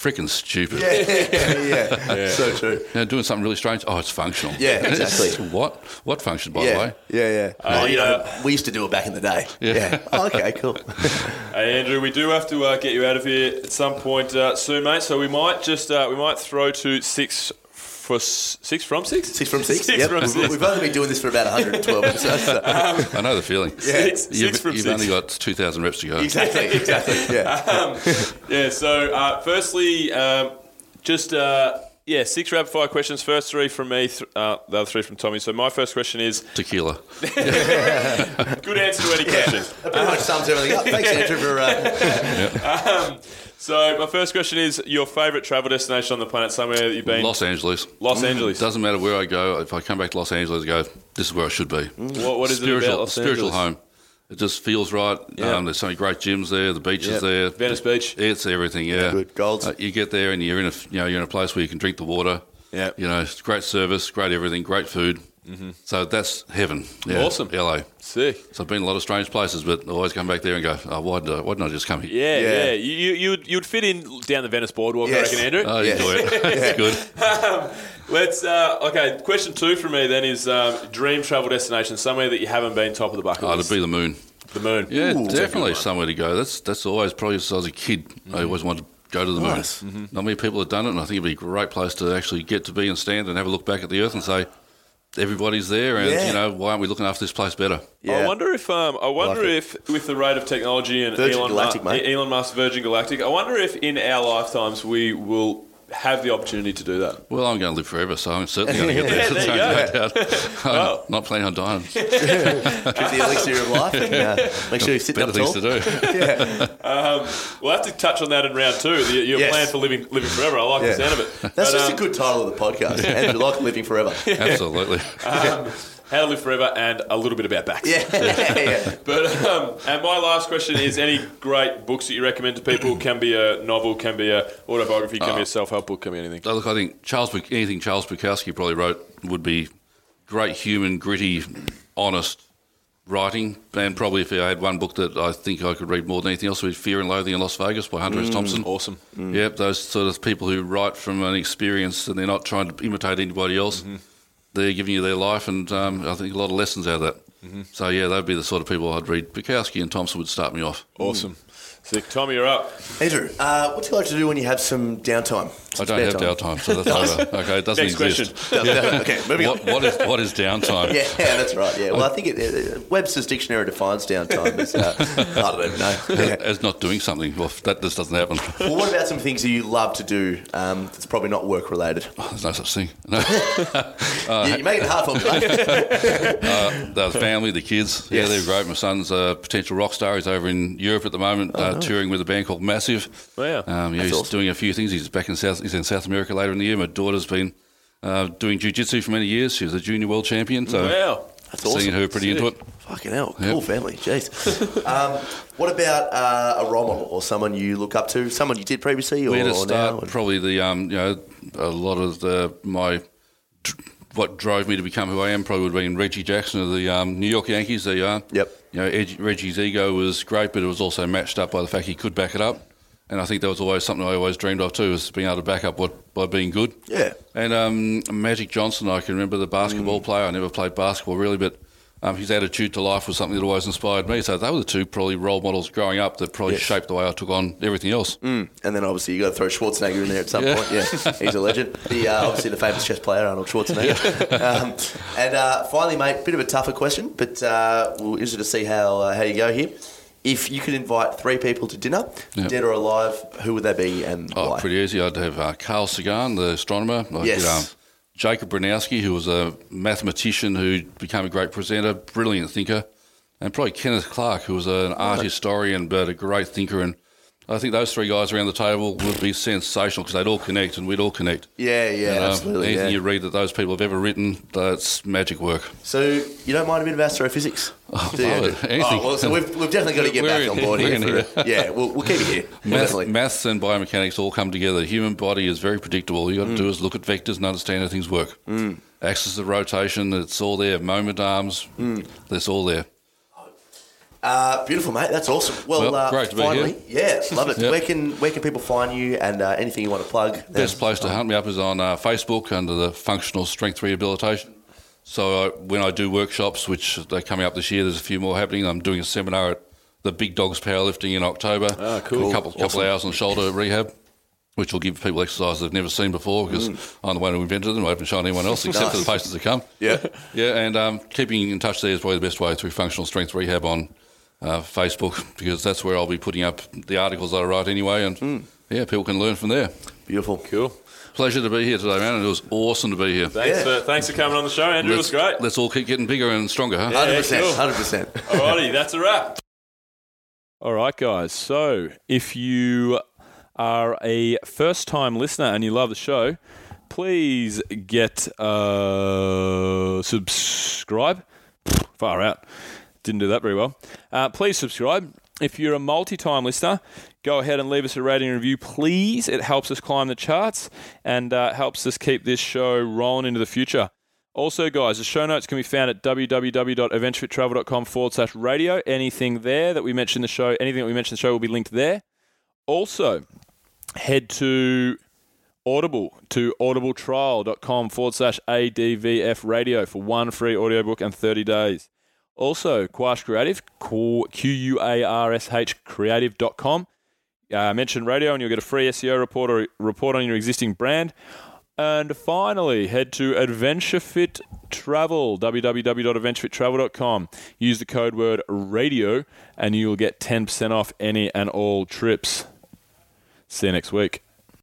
freaking stupid.
yeah, yeah, yeah, so true.
You know, doing something really strange. Oh, it's functional.
Yeah, exactly.
what? What function, by the way?
yeah, yeah. oh, you know, we used to do it back in the day.
Yeah.
Yeah. Oh, okay, cool.
Hey Andrew, we do have to uh, get you out of here at some point uh, soon, mate. So we might just uh, we might throw to six for six from six.
Six from six.
Six
yep.
from
We've,
six.
we've only been doing this for about 112 episodes. so-
I know the feeling.
Six,
You've,
six from
you've
six.
only got 2,000 reps to go.
exactly, exactly. Yeah.
um, yeah. So uh, firstly, um, just uh, yeah, six rapid fire questions. First three from me, th- uh, the other three from Tommy. So my first question is
Tequila.
good answer to any question.
That pretty much sums everything up. Thanks, Andrew, for. Uh,
So my first question is your favourite travel destination on the planet, somewhere that you've been.
Los Angeles.
Los Angeles.
Doesn't matter where I go. If I come back to Los Angeles, I go, this is where I should be.
What, what is
spiritual,
it about Los
spiritual
Angeles?
home. It just feels right.
Yeah.
Um, there's so many great gyms there. The beach
Yeah.
is there.
Venice Beach.
It's everything. Yeah.
Good. Golds.
Uh, you get there and you're in a you know you're in a place where you can drink the water.
Yeah.
You know, great service, great everything, great food. So that's heaven. Yeah.
Mm-hmm. Awesome.
LA.
Sick.
So I've been a lot of strange places, but I always come back there and go, oh, why, did I, why didn't I just come here?
Yeah, yeah.
Yeah.
You, you, you'd, you'd fit in down the Venice boardwalk,
Yes.
I reckon, Andrew.
I
Yes.
enjoy it. It's good.
Let's. Uh, okay, question two for me then is um, dream travel destination, somewhere that you haven't been top of the bucket
Oh,
list.
to be the moon.
the moon.
Yeah,
Ooh,
definitely somewhere to go. That's that's always probably since I was a kid. I always wanted to go to the
Nice.
moon. Not many people have done it, and I think it'd be a great place to actually get to be and stand and have a look back at the earth and say, everybody's there, and
Yeah.
you know why aren't we looking after this place better?
yeah.
I wonder if um, I wonder
it.
if with the rate of technology and
Virgin
Elon,
Galactic,
Mu-
mate.
Elon Musk Virgin Galactic, I wonder if in our lifetimes we will have the opportunity to do that.
Well, I'm going to live forever, so I'm certainly going to get there.
Yeah, there you
no doubt. I'm
Well.
not planning on dying.
Drink the elixir of life and uh, make sure you sit
Better
up tall.
to do.
Yeah.
We'll have to touch on that in round two. The, your
Yes.
plan for living living forever. I like
Yeah.
the sound of it.
That's
But,
just
um,
a good title of the podcast. Andrew Lock, Living Forever.
Absolutely.
How to live forever and a little bit about backs.
Yeah. yeah.
But um, and my last question is: any great books that you recommend to people? Can be a novel, can be a autobiography, can be a uh, self-help book, can be anything.
Look, I think Charles, anything Charles Bukowski probably wrote would be great, human, gritty, honest writing. And probably if I had one book that I think I could read more than anything else, would be Fear and Loathing in Las Vegas by Hunter S. Mm, Thompson.
Awesome.
Yep, those sort of people who write from an experience and they're not trying to imitate anybody else. Mm-hmm. They're giving you their life, and um, I think a lot of lessons out of that. So yeah, they'd be the sort of people I'd read. Bukowski and Thompson would start me off.
Awesome. Sick. Tommy, you're up.
Andrew, uh, what do you like to do when you have some downtime?
I don't have downtime, so that's over. Okay, it doesn't
Next
exist.
question.
okay, moving on.
What, what is what is downtime?
Yeah, that's right. Yeah, well, I think it, uh, Webster's dictionary defines downtime as uh, I don't know. Yeah.
As not doing something. Well, that just doesn't happen.
Well, what about some things that you love to do um, that's probably not work related?
There's no such thing. No.
yeah, you're making it hard for me. mate.
the family, the kids, yeah, they're great. My son's a potential rock star. He's over in Europe at the moment, uh, touring with a band called Massive.
Wow.
Um, yeah, he's
awesome.
doing a few things. He's back in South. He's in South America later in the year. My daughter's been uh, doing jiu-jitsu for many years. She was a junior world champion. So
Wow.
That's
seeing
awesome.
her pretty into it.
Fucking hell,
Yep.
cool family. Jeez. um, what about uh, a role model or someone you look up to? Someone you did previously or,
Where to
or
start?
now?
Probably the um, you know a lot of the my what drove me to become who I am probably would have been Reggie Jackson of the um, New York Yankees. There you are.
Yep.
You know, Ed, Reggie's ego was great, but it was also matched up by the fact he could back it up. And I think that was always something I always dreamed of too, was being able to back up what by being good.
Yeah.
And um, Magic Johnson, I can remember the basketball player. I never played basketball really, but um, his attitude to life was something that always inspired me. So they were the two probably role models growing up that probably
Yes.
shaped the way I took on everything else.
And then obviously you got to throw Schwarzenegger in there at some
Yeah.
point. Yeah, he's a legend. The uh, obviously the famous chess player Arnold Schwarzenegger. um, and uh, finally, mate, bit of a tougher question, but uh, we're interested to see how uh, how you go here. If you could invite three people to dinner,
Yeah.
dead or alive, who would they be and
Oh,
why?
pretty easy. I'd have uh, Carl Sagan, the astronomer. I'd
Yes.
get, um, Jacob Bronowski, who was a mathematician who became a great presenter, brilliant thinker. And probably Kenneth Clark, who was an art historian but a great thinker. And I think those three guys around the table would be sensational because they'd all connect and we'd all connect.
Yeah, yeah,
And, um,
absolutely.
anything
yeah.
you read that those people have ever written, that's magic work.
So you don't mind a bit of astrophysics?
Oh,
Do you?
Anything.
Oh, well, so we've, we've definitely got to get
We're
back
in
on board
We're
here. for- yeah, we'll, we'll keep it here.
Math, maths and biomechanics all come together. The human body is very predictable. All you got to do is look at vectors and understand how things work. Mm. Axis of rotation, it's all there. Moment arms, that's all there.
Uh, beautiful, mate. That's awesome. Well,
Well,
uh,
great to be
finally,
here.
yeah, love it.
Yep.
Where can where can people find you and uh, anything you want to plug?
Best place to hunt me up is on uh, Facebook under the Functional Strength Rehabilitation. So uh, when I do workshops, which they're coming up this year, there's a few more happening. I'm doing a seminar at the Big Dogs Powerlifting in October.
Ah, cool.
A couple, couple of hours on shoulder rehab, which will give people exercises they've never seen before because I'm the one who invented them. I haven't shown anyone else except for the patients that come.
Yeah.
Yeah, and um, keeping in touch there is probably the best way through Functional Strength Rehab on uh, Facebook because that's where I'll be putting up the articles that I write anyway. And yeah, people can learn from there.
Beautiful.
Cool.
Pleasure to be here today, man. It was awesome to be here.
Thanks
Yeah.
for thanks for coming on the show, Andrew. It was great.
Let's all keep getting bigger and stronger, huh?
Hundred percent.
cool.
Hundred percent.
Alrighty, that's a wrap. All right, guys. So if you are a first time listener and you love the show, please get uh, subscribe. Far out. Didn't do that very well. Uh, please subscribe. If you're a multi time listener, go ahead and leave us a rating and review, please. It helps us climb the charts and uh, helps us keep this show rolling into the future. Also, guys, the show notes can be found at www.adventurefittravel.com forward slash radio. Anything there that we mentioned the show, anything that we mentioned the show will be linked there. Also, head to Audible to audibletrial.com forward slash ADVF radio for one free audiobook and 30 days. Also, Quarsh Creative, Q U A R S H creative.com. Uh, mention radio and you'll get a free SEO report or report on your existing brand. And finally, head to Adventure Fit Travel, www.adventurefittravel.com. Use the code word radio and you'll get 10% off any and all trips. See you next week.